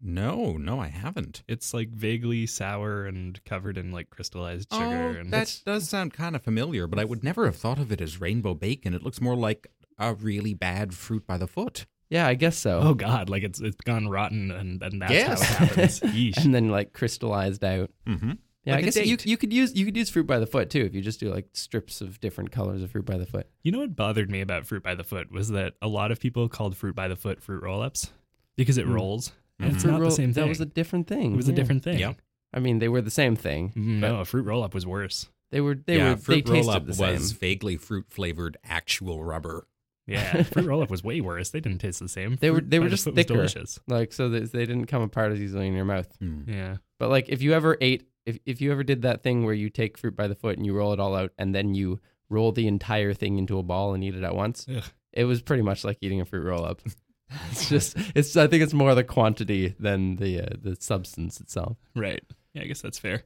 C: No, no, I haven't.
B: It's like vaguely sour and covered in like crystallized sugar
C: oh,
B: and
C: that does sound kind of familiar, but I would never have thought of it as rainbow bacon. It looks more like a really bad fruit by the foot.
A: Yeah, I guess so.
B: Oh god, like it's it's gone rotten and, and that's
C: Yes.
B: how it happens. Yeesh.
A: and then like crystallized out.
C: Mm-hmm.
A: Yeah,
C: Like
A: I
C: a
A: guess you you could use you could use fruit by the foot too if you just do like strips of different colors of fruit by the foot.
B: You know what bothered me about fruit by the foot was that a lot of people called fruit by the foot fruit roll ups because it
A: Mm.
B: rolls. And it's
C: Mhm.
B: not
A: roll-
B: the same thing.
A: That was a different thing.
B: it was a different thing.
C: Yeah.
A: I mean, they were the same thing.
B: Mm, No, a fruit roll up was worse.
A: They were they
C: yeah,
A: were
C: fruit
A: they
C: roll up
A: the same.
C: was vaguely fruit flavored actual rubber.
B: Yeah, fruit roll up was way worse. They didn't taste the same.
A: They were- they were just
B: foot was
A: thicker.
B: delicious.
A: Like so that they didn't come apart as easily in your mouth.
C: Hmm.
B: Yeah.
A: But like if you ever ate if if you ever did that thing where you take fruit by the foot and you roll it all out and then you roll the entire thing into a ball and eat it at once,
B: Ugh.
A: it was pretty much like eating a fruit roll up. it's just it's I think it's more the quantity than the uh, the substance itself.
B: Right. Yeah, I guess that's fair.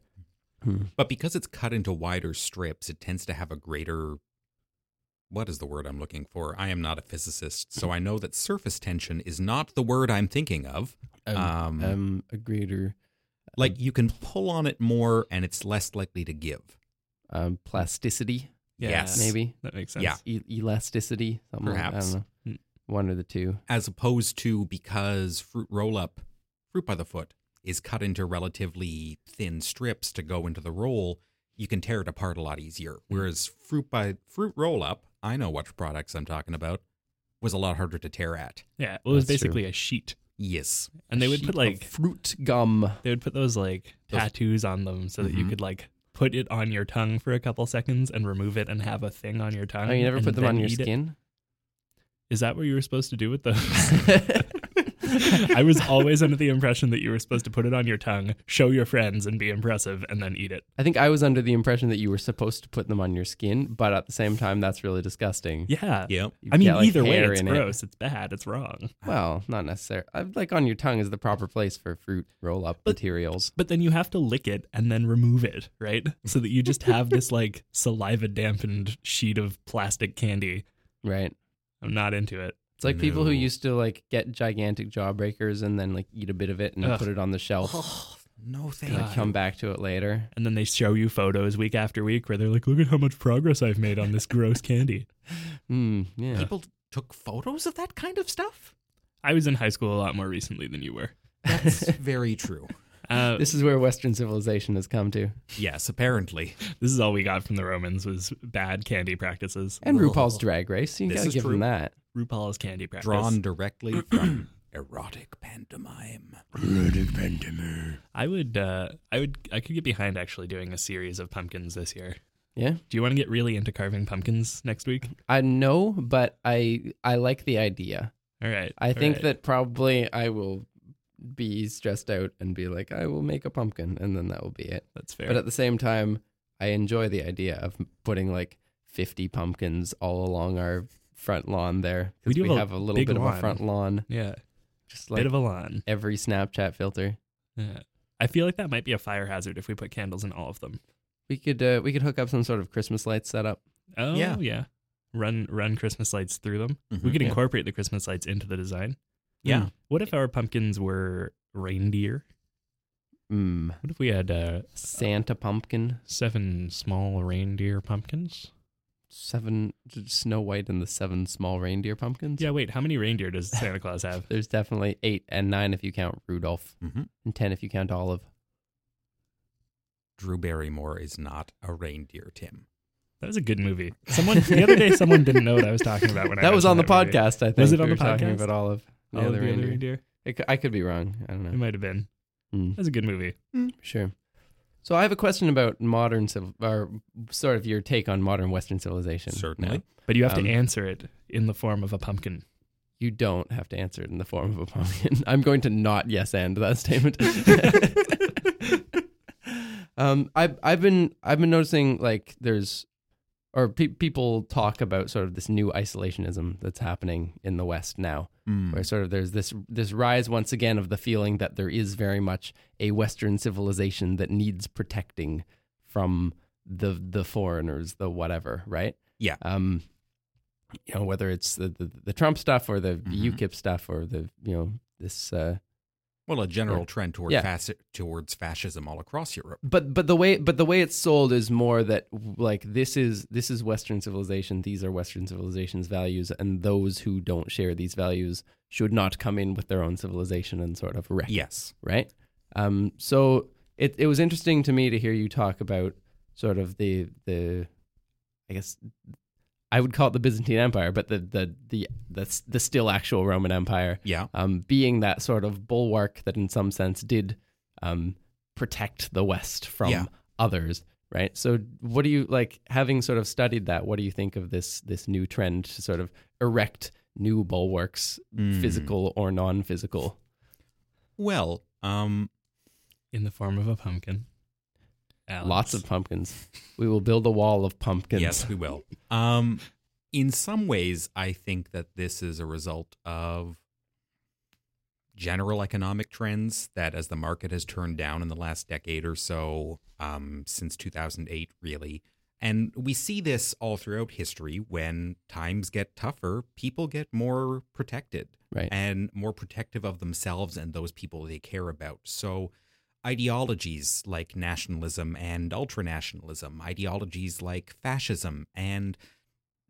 C: But because it's cut into wider strips, it tends to have a greater. What is the word I'm looking for? I am not a physicist, so I know that surface tension is not the word I'm thinking of.
A: Um,
C: Um,
A: um agreed or
C: Like you can pull on it more and it's less likely to give.
A: um plasticity
B: Yeah,
C: Yes.
A: maybe
B: That makes sense.
C: Yeah.
A: e- elasticity something like- One or the two.
C: As opposed to because fruit roll up, fruit by the foot, is cut into relatively thin strips to go into the roll, you can tear it apart a lot easier. Whereas fruit by fruit roll up, I know what products I'm talking about, was a lot harder to tear at.
B: Yeah. Well, it was
A: That's true.
B: basically a sheet.
C: Yes.
B: And they would put like
A: fruit gum.
B: they would put those like
C: Those-
B: tattoos on them so that you
C: Mhm.
B: could like put it on your tongue for a couple seconds and remove it and have a thing on your tongue.
A: Oh, you never put them on your
B: eat it.
A: skin?
B: Is that what you were supposed to do with those? I was always under the impression that you were supposed to put it on your tongue, show your friends, and be impressive, and then eat it.
A: I think I was under the impression that you were supposed to put them on your skin, but at the same time, that's really disgusting.
B: Yeah.
C: Yep.
A: You
B: I mean,
A: get, like,
B: either way,
A: hair
B: it's
A: in it.
B: gross. It's bad. It's wrong.
A: Well, not necessarily. I uh, like on your tongue is the proper place for fruit roll up
B: But-
A: materials.
B: But then you have to lick it and then remove it, right? So that you just have this like saliva dampened sheet of plastic candy.
A: Right.
B: I'm not into it.
A: It's like people who
C: No.
A: used to like get gigantic jawbreakers and then like eat a bit of it and
B: Ugh.
A: put it on the shelf
C: Oh, no thank
A: like,
B: God.
A: come back to it later.
B: And then they show you photos week after week where they're like, look at how much progress I've made on this gross candy.
A: Hmm. yeah.
C: People took photos of that kind of stuff.
B: I was in high school a lot more recently than you were.
C: That's very true.
B: Uh,
A: This is where Western civilization has come to.
C: Yes, apparently.
B: this is all we got from the Romans was bad candy practices.
A: And
C: Ugh.
A: RuPaul's Drag Race. You
C: This
A: gotta give
C: true.
A: them that.
B: RuPaul's candy practice.
C: Drawn directly from erotic pantomime. Erotic pantomime.
B: I would, uh, I would, I could get behind actually doing a series of pumpkins this year.
A: Yeah.
B: Do you want to get really into carving pumpkins next week?
A: I know, but I I like the idea.
B: All right.
A: I
B: all
A: think
B: right.
A: that probably I will be stressed out and be like, I will make a pumpkin, and then that will be it.
B: that's fair.
A: But at the same time, I enjoy the idea of putting like 50 pumpkins all along our front lawn there.
B: We do
A: we
B: have a
A: have a little
B: big
A: bit of a front lawn,
B: yeah,
A: just like bit
B: of a lawn.
A: every Snapchat filter.
B: Yeah. I feel like that might be a fire hazard if we put candles in all of them.
A: We could uh, we could hook up some sort of Christmas light setup.
B: Oh
C: Yeah.
B: yeah. Run run Christmas lights through them. We
C: Mhm.
B: could
A: Yeah.
B: incorporate the Christmas lights into the design.
C: Yeah.
B: What if our pumpkins were reindeer?
A: Mm.
B: What if we had uh,
A: Santa pumpkin,
B: seven small reindeer pumpkins?
A: seven Snow White and the seven small reindeer pumpkins.
B: Yeah, wait, how many reindeer does Santa Claus have?
A: There's definitely eight and nine if you count Rudolph,
C: Mhm.
A: and ten if you count Olive.
C: Drew Barrymore is not a reindeer, Tim.
B: That was a good movie. Someone the other day, someone didn't know what I was talking about when I
A: That was on the
B: mentioned that movie.
A: podcast. I think
B: Was it on
A: we
B: the podcast?
A: about Olive.
B: Oh,
A: Yeah,
B: the
A: the
B: other
A: reindeer.
B: reindeer.
A: It c- I could be wrong. I don't know.
B: It might have been.
A: Mm,
B: That was a good movie.
A: sure. So I have a question about modern civil, or sort of your take on modern Western civilization.
C: Certainly.
A: now.
B: But you have
A: Um,
B: to answer it in the form of a pumpkin.
A: You don't have to answer it in the form of a pumpkin. I'm going to not yes and that statement. um, I've I've been I've been noticing like there's or pe- people talk about sort of this new isolationism that's happening in the West now,
C: Mm.
A: where sort of there's this this rise once again of the feeling that there is very much a Western civilization that needs protecting from the the foreigners, the whatever, right?
C: Yeah.
A: Um, you know whether it's the the, the Trump stuff or the
C: Mhm.
A: UKIP stuff or the you know this. Uh,
C: Well, a general
A: Yeah.
C: trend toward
A: Yeah.
C: towards fascism all across Europe.
A: but but the way but the way it's sold is more that like this is this is Western civilization. These are Western civilization's values, and those who don't share these values should not come in with their own civilization and sort of wreck.
C: Yes.
A: right? Um, so it it was interesting to me to hear you talk about sort of the the, I guess I would call it the Byzantine Empire, but the the the the, the still actual Roman Empire,
C: Yeah.
A: um, being that sort of bulwark that in some sense did um, protect the West from
C: Yeah.
A: others. Right. So, what do you like? Having sort of studied that, what do you think of this this new trend to sort of erect new bulwarks,
C: Mm.
A: physical or non-physical?
C: Well, um,
B: in the form of a pumpkin. Alex.
A: Lots of pumpkins. We will build a wall of pumpkins.
C: yes, we will. Um, in some ways, I think that this is a result of general economic trends that as the market has turned down in the last decade or so, um, since 2008, really. And we see this all throughout history. When times get tougher, people get more protected
A: Right.
C: and more protective of themselves and those people they care about. So, ideologies like nationalism and ultranationalism, ideologies like fascism and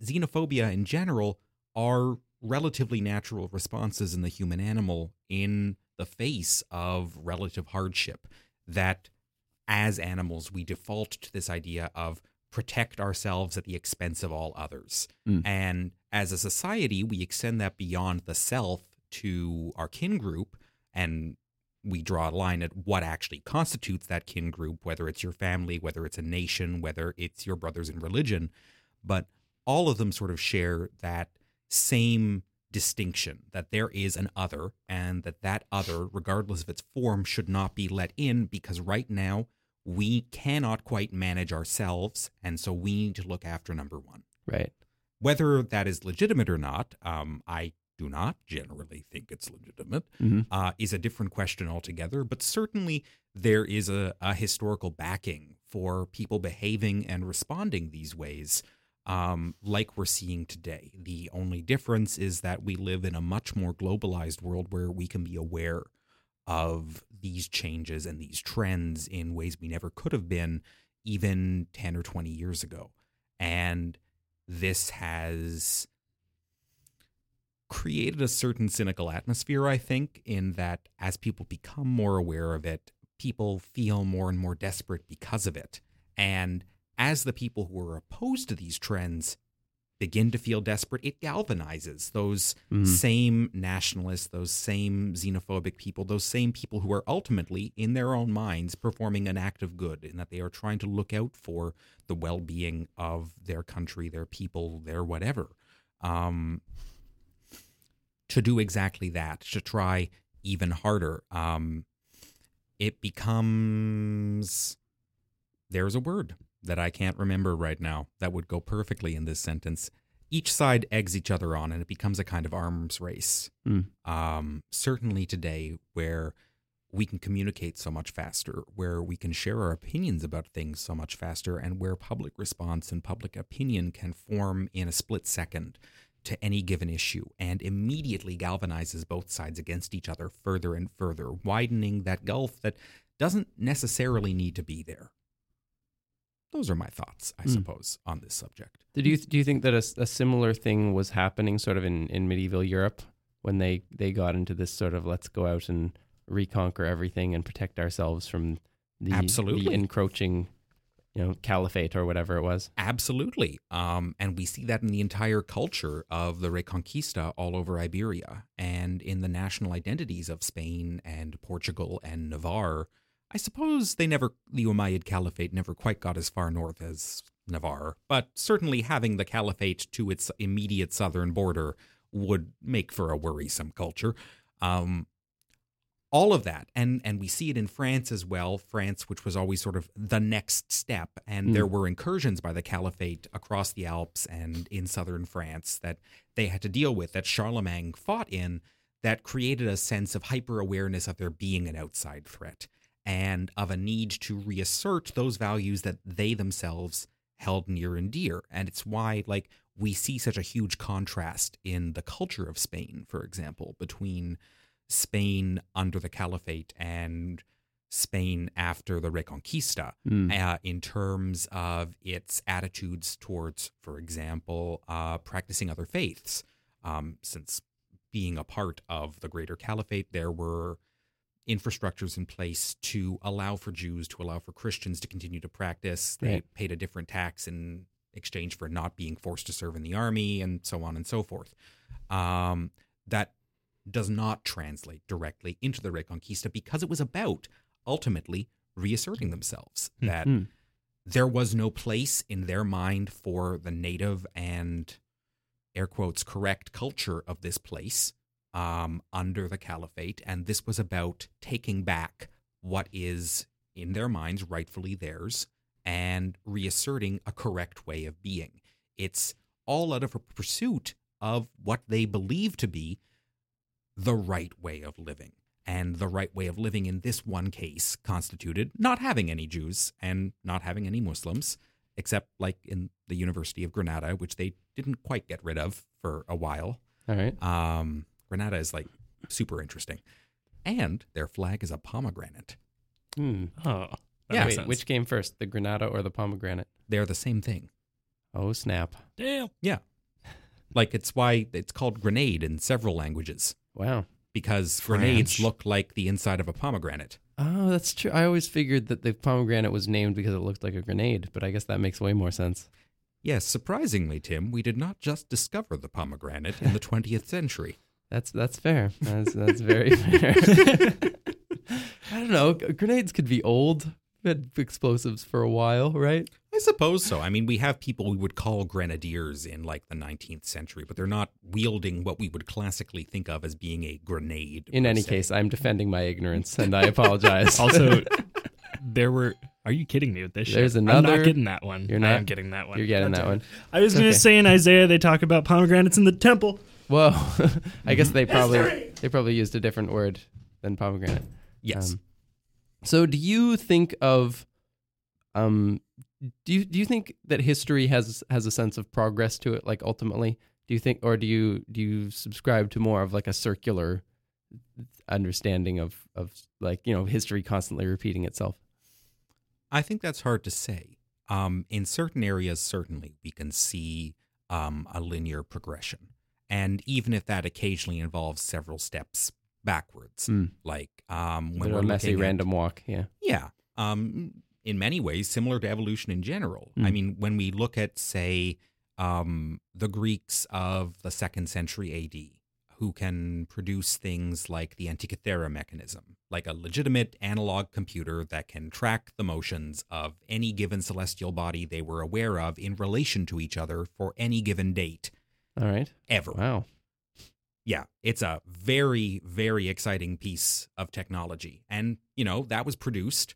C: xenophobia in general are relatively natural responses in the human animal in the face of relative hardship. That as animals, we default to this idea of protect ourselves at the expense of all others.
A: Mm.
C: And as a society, we extend that beyond the self to our kin group and we draw a line at what actually constitutes that kin group, whether it's your family, whether it's a nation, whether it's your brothers in religion. But all of them sort of share that same distinction that there is an other and that that other regardless of its form should not be let in because right now we cannot quite manage ourselves and so we need to look after number one
A: Right.
C: whether that is legitimate or not um, i do not generally think it's legitimate
A: Mhm.
C: uh, is a different question altogether but certainly there is a, a historical backing for people behaving and responding these ways um, like we're seeing today. The only difference is that we live in a much more globalized world where we can be aware of these changes and these trends in ways we never could have been even 10 or 20 years ago. And this has created a certain cynical atmosphere, I think, in that as people become more aware of it, people feel more and more desperate because of it. And as the people who are opposed to these trends begin to feel desperate, it galvanizes those
A: Mhm.
C: same nationalists, those same xenophobic people, those same people who are ultimately, in their own minds, performing an act of good in that they are trying to look out for the well being of their country, their people, their whatever. Um, to do exactly that, to try even harder. Um, it becomes. There's a word that I can't remember right now that would go perfectly in this sentence. Each side eggs each other on, and it becomes a kind of arms race.
A: Mm.
C: Um, certainly today, where we can communicate so much faster, where we can share our opinions about things so much faster, and where public response and public opinion can form in a split second to any given issue and immediately galvanizes both sides against each other further and further, widening that gulf that doesn't necessarily need to be there. Those are my thoughts, I
A: Hmm.
C: suppose, on this subject.
A: Did you do you think that a similar thing was happening sort of in, in medieval Europe when they, they got into this sort of let's go out and reconquer everything and protect ourselves from the,
C: Absolutely.
A: the encroaching you know caliphate or whatever it was.
C: Absolutely. Um, and we see that in the entire culture of the Reconquista all over Iberia and in the national identities of Spain and Portugal and Navarre. I suppose they never, the Umayyad Caliphate never quite got as far north as Navarre, but certainly having the caliphate to its immediate southern border would make for a worrisome culture. Um, all of that. And and we see it in France as well France which was always sort of the next step. And
A: Mm.
C: there were incursions by the caliphate across the Alps and in southern France that they had to deal with that Charlemagne fought in that created a sense of hyper awareness of there being an outside threat and of a need to reassert those values that they themselves held near and dear. And it's why like we see such a huge contrast in the culture of Spain for example between Spain under the Caliphate and Spain after the Reconquista
A: Mm.
C: uh, in terms of its attitudes towards, for example, uh, practicing other faiths. Um, since being a part of the Greater Caliphate, there were infrastructures in place to allow for Jews, to allow for Christians to continue to practice. They
A: Right.
C: paid a different tax in exchange for not being forced to serve in the army, and so on and so forth. Um, that does not translate directly into the Reconquista because it was about ultimately reasserting themselves.
B: Hmm.
C: That
A: Mm.
C: there was no place in their mind for the native and air quotes correct culture of this place um, under the caliphate and this was about taking back what is in their minds rightfully theirs and reasserting a correct way of being it's all out of a pursuit of what they believe to be the right way of living and the right way of living in this one case constituted not having any Jews and not having any Muslims, except like in the University of Granada, which they didn't quite get rid of for a while.
A: All right.
C: Um, Granada is like super interesting. And their flag is a pomegranate.
A: Hmm.
B: Oh, that
C: Yeah.
A: Wait, which came first, the Granada or the pomegranate?
C: They're the same thing.
A: Oh snap!
B: Damn. Yeah.
C: Like it's why it's called grenade in several languages
A: Wow.
C: because grenades look like the inside of a pomegranate.
A: Oh, that's true. I always figured that the pomegranate was named because it looked like a grenade, but I guess that makes way more sense.
C: Yes, surprisingly, Tim, we did not just discover the pomegranate in the 20th century.
A: That's that's fair. That's that's very fair. I don't know. Grenades could be old. Had explosives for a while, right?
C: I suppose so. I mean, we have people we would call grenadiers in like the 19th century, but they're not wielding what we would classically think of as being a grenade.
A: In any
C: se.
A: case, I'm defending my ignorance, and I apologize.
B: Also, there were. Are you kidding me with this?
A: There's
B: shit? I'm not getting that one.
A: You're not.
B: I
A: not?
B: am getting that one.
A: you're getting that one.
B: I was gonna
A: Okay.
B: say in Isaiah they talk about pomegranates in the temple.
A: Well, I guess they probably they probably used a different word than pomegranate.
C: yes.
A: Um, so, do you think of, um, do you do you think that history has has a sense of progress to it? Like ultimately, do you think, or do you do you subscribe to more of like a circular understanding of of like you know history constantly repeating itself?
C: I think that's hard to say. Um, in certain areas, certainly, we can see um, a linear progression. And even if that occasionally involves several steps backwards,
A: Hmm.
C: like um, when we're
A: a messy
C: at-
A: random walk. Yeah.
C: Yeah. Um, in many ways, similar to evolution in general. I
A: Mm.
C: mean, when we look at, say, um, the Greeks of the second century AD, who can produce things like the Antikythera mechanism, like a legitimate analog computer that can track the motions of any given celestial body they were aware of in relation to each other for any given date
A: All right.
C: ever
A: Wow.
C: yeah, it's a very, very exciting piece of technology. And, you know, that was produced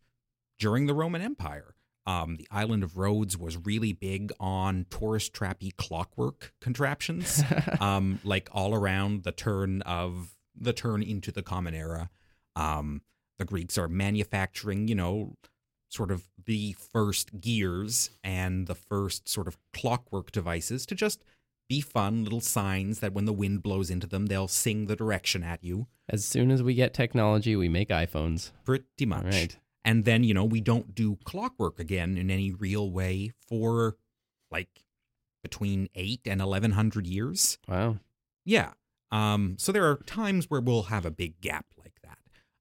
C: during the Roman Empire. Um, the island of Rhodes was really big on tourist trappy clockwork contraptions, um, like all around the turn of the turn into the Common Era. Um, the Greeks are manufacturing, you know, sort of the first gears and the first sort of clockwork devices to just be fun little signs that when the wind blows into them, they'll sing the direction at you.
A: As soon as we get technology, we make iPhones.
C: Pretty much.
A: All right.
C: And then, you know, we don't do clockwork again in any real way for like between eight and 1100 years.
A: Wow.
C: Yeah. Um, so there are times where we'll have a big gap like that.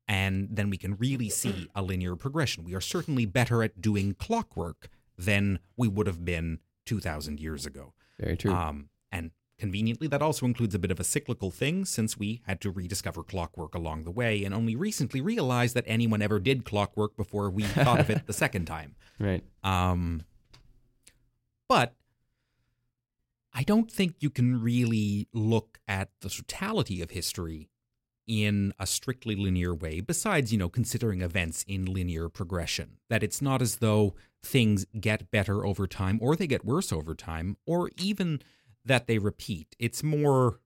C: And then we can really see a linear progression. We are certainly better at doing clockwork than we would have been 2,000 years ago.
A: Very true.
C: Um, and conveniently, that also includes a bit of a cyclical thing since we had to rediscover clockwork along the way and only recently realized that anyone ever did clockwork before we thought of it the second time.
A: right.
C: Um, but I don't think you can really look at the totality of history in a strictly linear way, besides, you know, considering events in linear progression. That it's not as though things get better over time or they get worse over time, or even that they repeat. It's more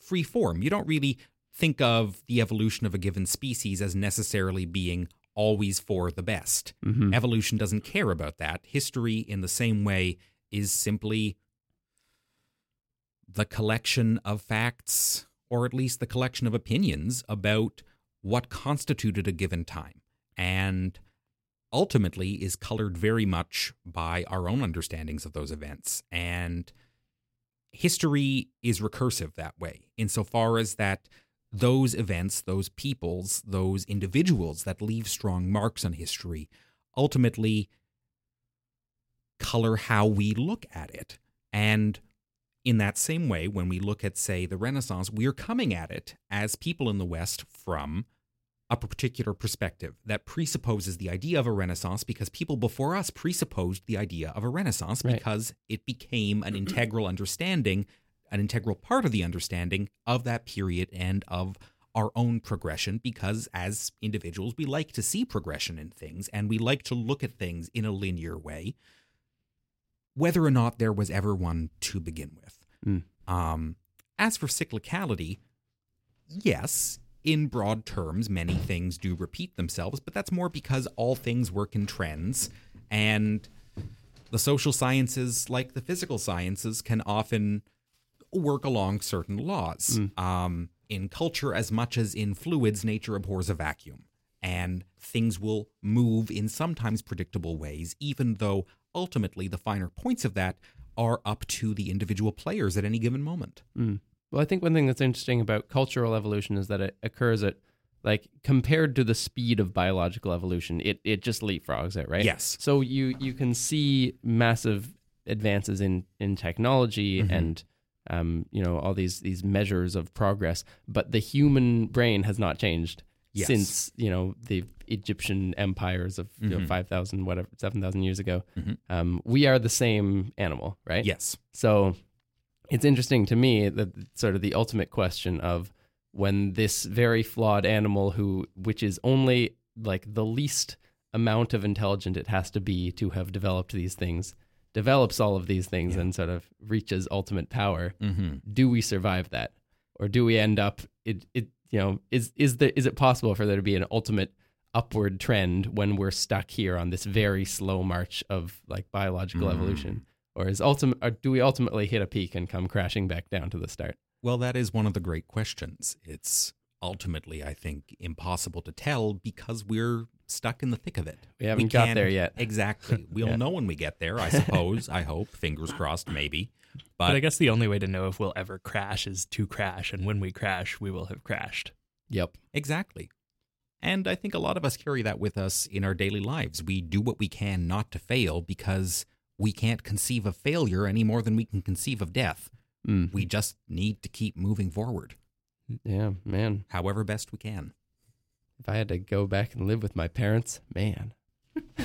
C: free form. You don't really think of the evolution of a given species as necessarily being always for the best.
A: hmm
C: Evolution doesn't care about that. History, in the same way, is simply the collection of facts, or at least the collection of opinions about what constituted a given time. And ultimately is colored very much by our own understandings of those events. And history is recursive that way, insofar as that those events, those peoples, those individuals that leave strong marks on history ultimately color how we look at it. And in that same way, when we look at, say, the Renaissance, we're coming at it as people in the West from a particular perspective that presupposes the idea of a Renaissance because people before us presupposed the idea of a Renaissance
A: Right.
C: because it became an integral understanding, an integral part of the understanding of that period and of our own progression because as individuals we like to see progression in things and we like to look at things in a linear way whether or not there was ever one to begin with
A: Mm.
C: um, as for cyclicality yes in broad terms many things do repeat themselves but that's more because all things work in trends and the social sciences like the physical sciences can often work along certain laws um, in culture as much as in fluids nature abhors a vacuum and things will move in sometimes predictable ways even though ultimately the finer points of that are up to the individual players at any given moment
A: Mm. Well, I think one thing that's interesting about cultural evolution is that it occurs at like compared to the speed of biological evolution, it it just leapfrogs it, right?
C: Yes.
A: So you you can see massive advances in in technology
C: Mhm.
A: and um you know all these these measures of progress, but the human brain has not changed.
C: Yes.
A: since you know the Egyptian empires of you know,
C: Mhm.
A: five thousand whatever seven thousand years ago.
C: Mhm.
A: Um, we are the same animal, right?
C: Yes.
A: So it's interesting to me that sort of the ultimate question of when this very flawed animal who which is only like the least amount of intelligent it has to be to have developed these things develops all of these things
C: Yeah.
A: and sort of reaches ultimate power
C: Mm-hmm.
A: do we survive that or do we end up it it you know is is there is it possible for there to be an ultimate upward trend when we're stuck here on this very slow march of like biological
C: Mm.
A: evolution or is ultimate or do we ultimately hit a peak and come crashing back down to the start
C: Well, that is one of the great questions. It's ultimately, I think, impossible to tell because we're stuck in the thick of it.
A: we haven't got there yet
C: Exactly. We'll
A: Yeah.
C: know when we get there, I suppose. I hope. Fingers crossed, maybe.
B: But,
C: But,
B: I guess the only way to know if we'll ever crash is to crash, and when we crash, we will have crashed.
A: yep
C: exactly. And I think a lot of us carry that with us in our daily lives. We do what we can not to fail because we can't conceive of failure any more than we can conceive of death.
A: mm.
C: We just need to keep moving forward,
A: yeah man
C: however best we can.
A: if i had to go back and live with my parents man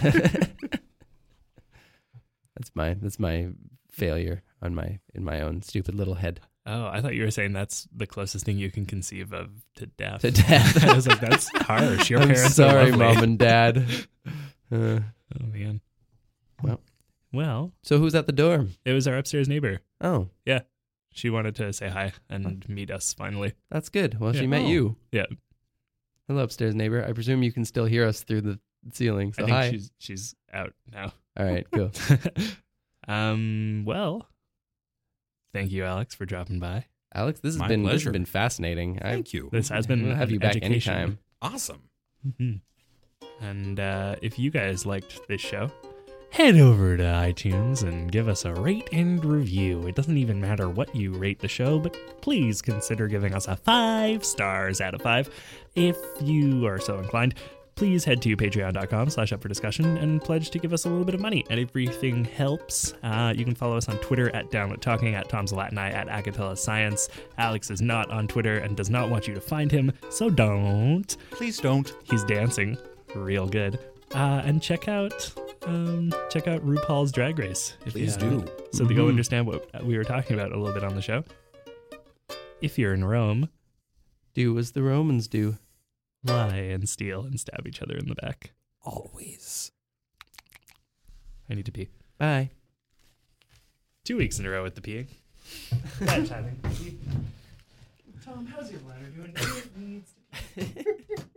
A: that's my that's my failure on my in my own stupid little head
B: Oh, I thought you were saying that's the closest thing you can conceive of to death.
A: to death
B: I was like, that's harsh. Your
A: I'm
B: parents
A: sorry,
B: are
A: mom and dad. Uh,
B: Oh man.
A: Well.
B: Well,
A: so who's at the door?
B: it was our upstairs neighbor.
A: Oh, Yeah.
B: She wanted to say hi and meet us finally.
A: that's good. Well, she
B: Yeah.
A: met
C: Oh.
A: you.
B: Yeah.
A: Hello, upstairs neighbor. I presume you can still hear us through the ceiling. So
B: I think
A: hi.
B: she's she's out now.
A: All right, cool.
B: um. Well, thank you, Alex, for dropping by.
A: Alex, this has
C: My
A: been this
C: pleasure.
A: has been fascinating. I,
C: Thank you.
B: This has been
A: we'll have
B: an
A: you back
B: education.
A: anytime.
C: Awesome.
B: Mhm. And uh, if you guys liked this show, head over to iTunes and give us a rate and review. It doesn't even matter what you rate the show, but please consider giving us a five stars out of five. If you are so inclined, please head to patreon.com slash up for discussion and pledge to give us a little bit of money. And everything helps. Uh, you can follow us on Twitter at Download Talking, at Tom's Latin at Agatella Science. Alex is not on Twitter and does not want you to find him, so don't
C: Please don't.
B: he's dancing real good. Uh, and check out um, check out RuPaul's Drag Race. If you
C: Please
B: haven't,
C: do.
B: so that you'll understand what we were talking about a little bit on the show. If you're in Rome,
A: Do as the Romans do.
B: lie and steal and stab each other in the back.
C: Always.
B: I need to pee.
A: Bye.
B: Two weeks in a row with the peeing. Bad timing. Tom, how's your bladder doing? It needs to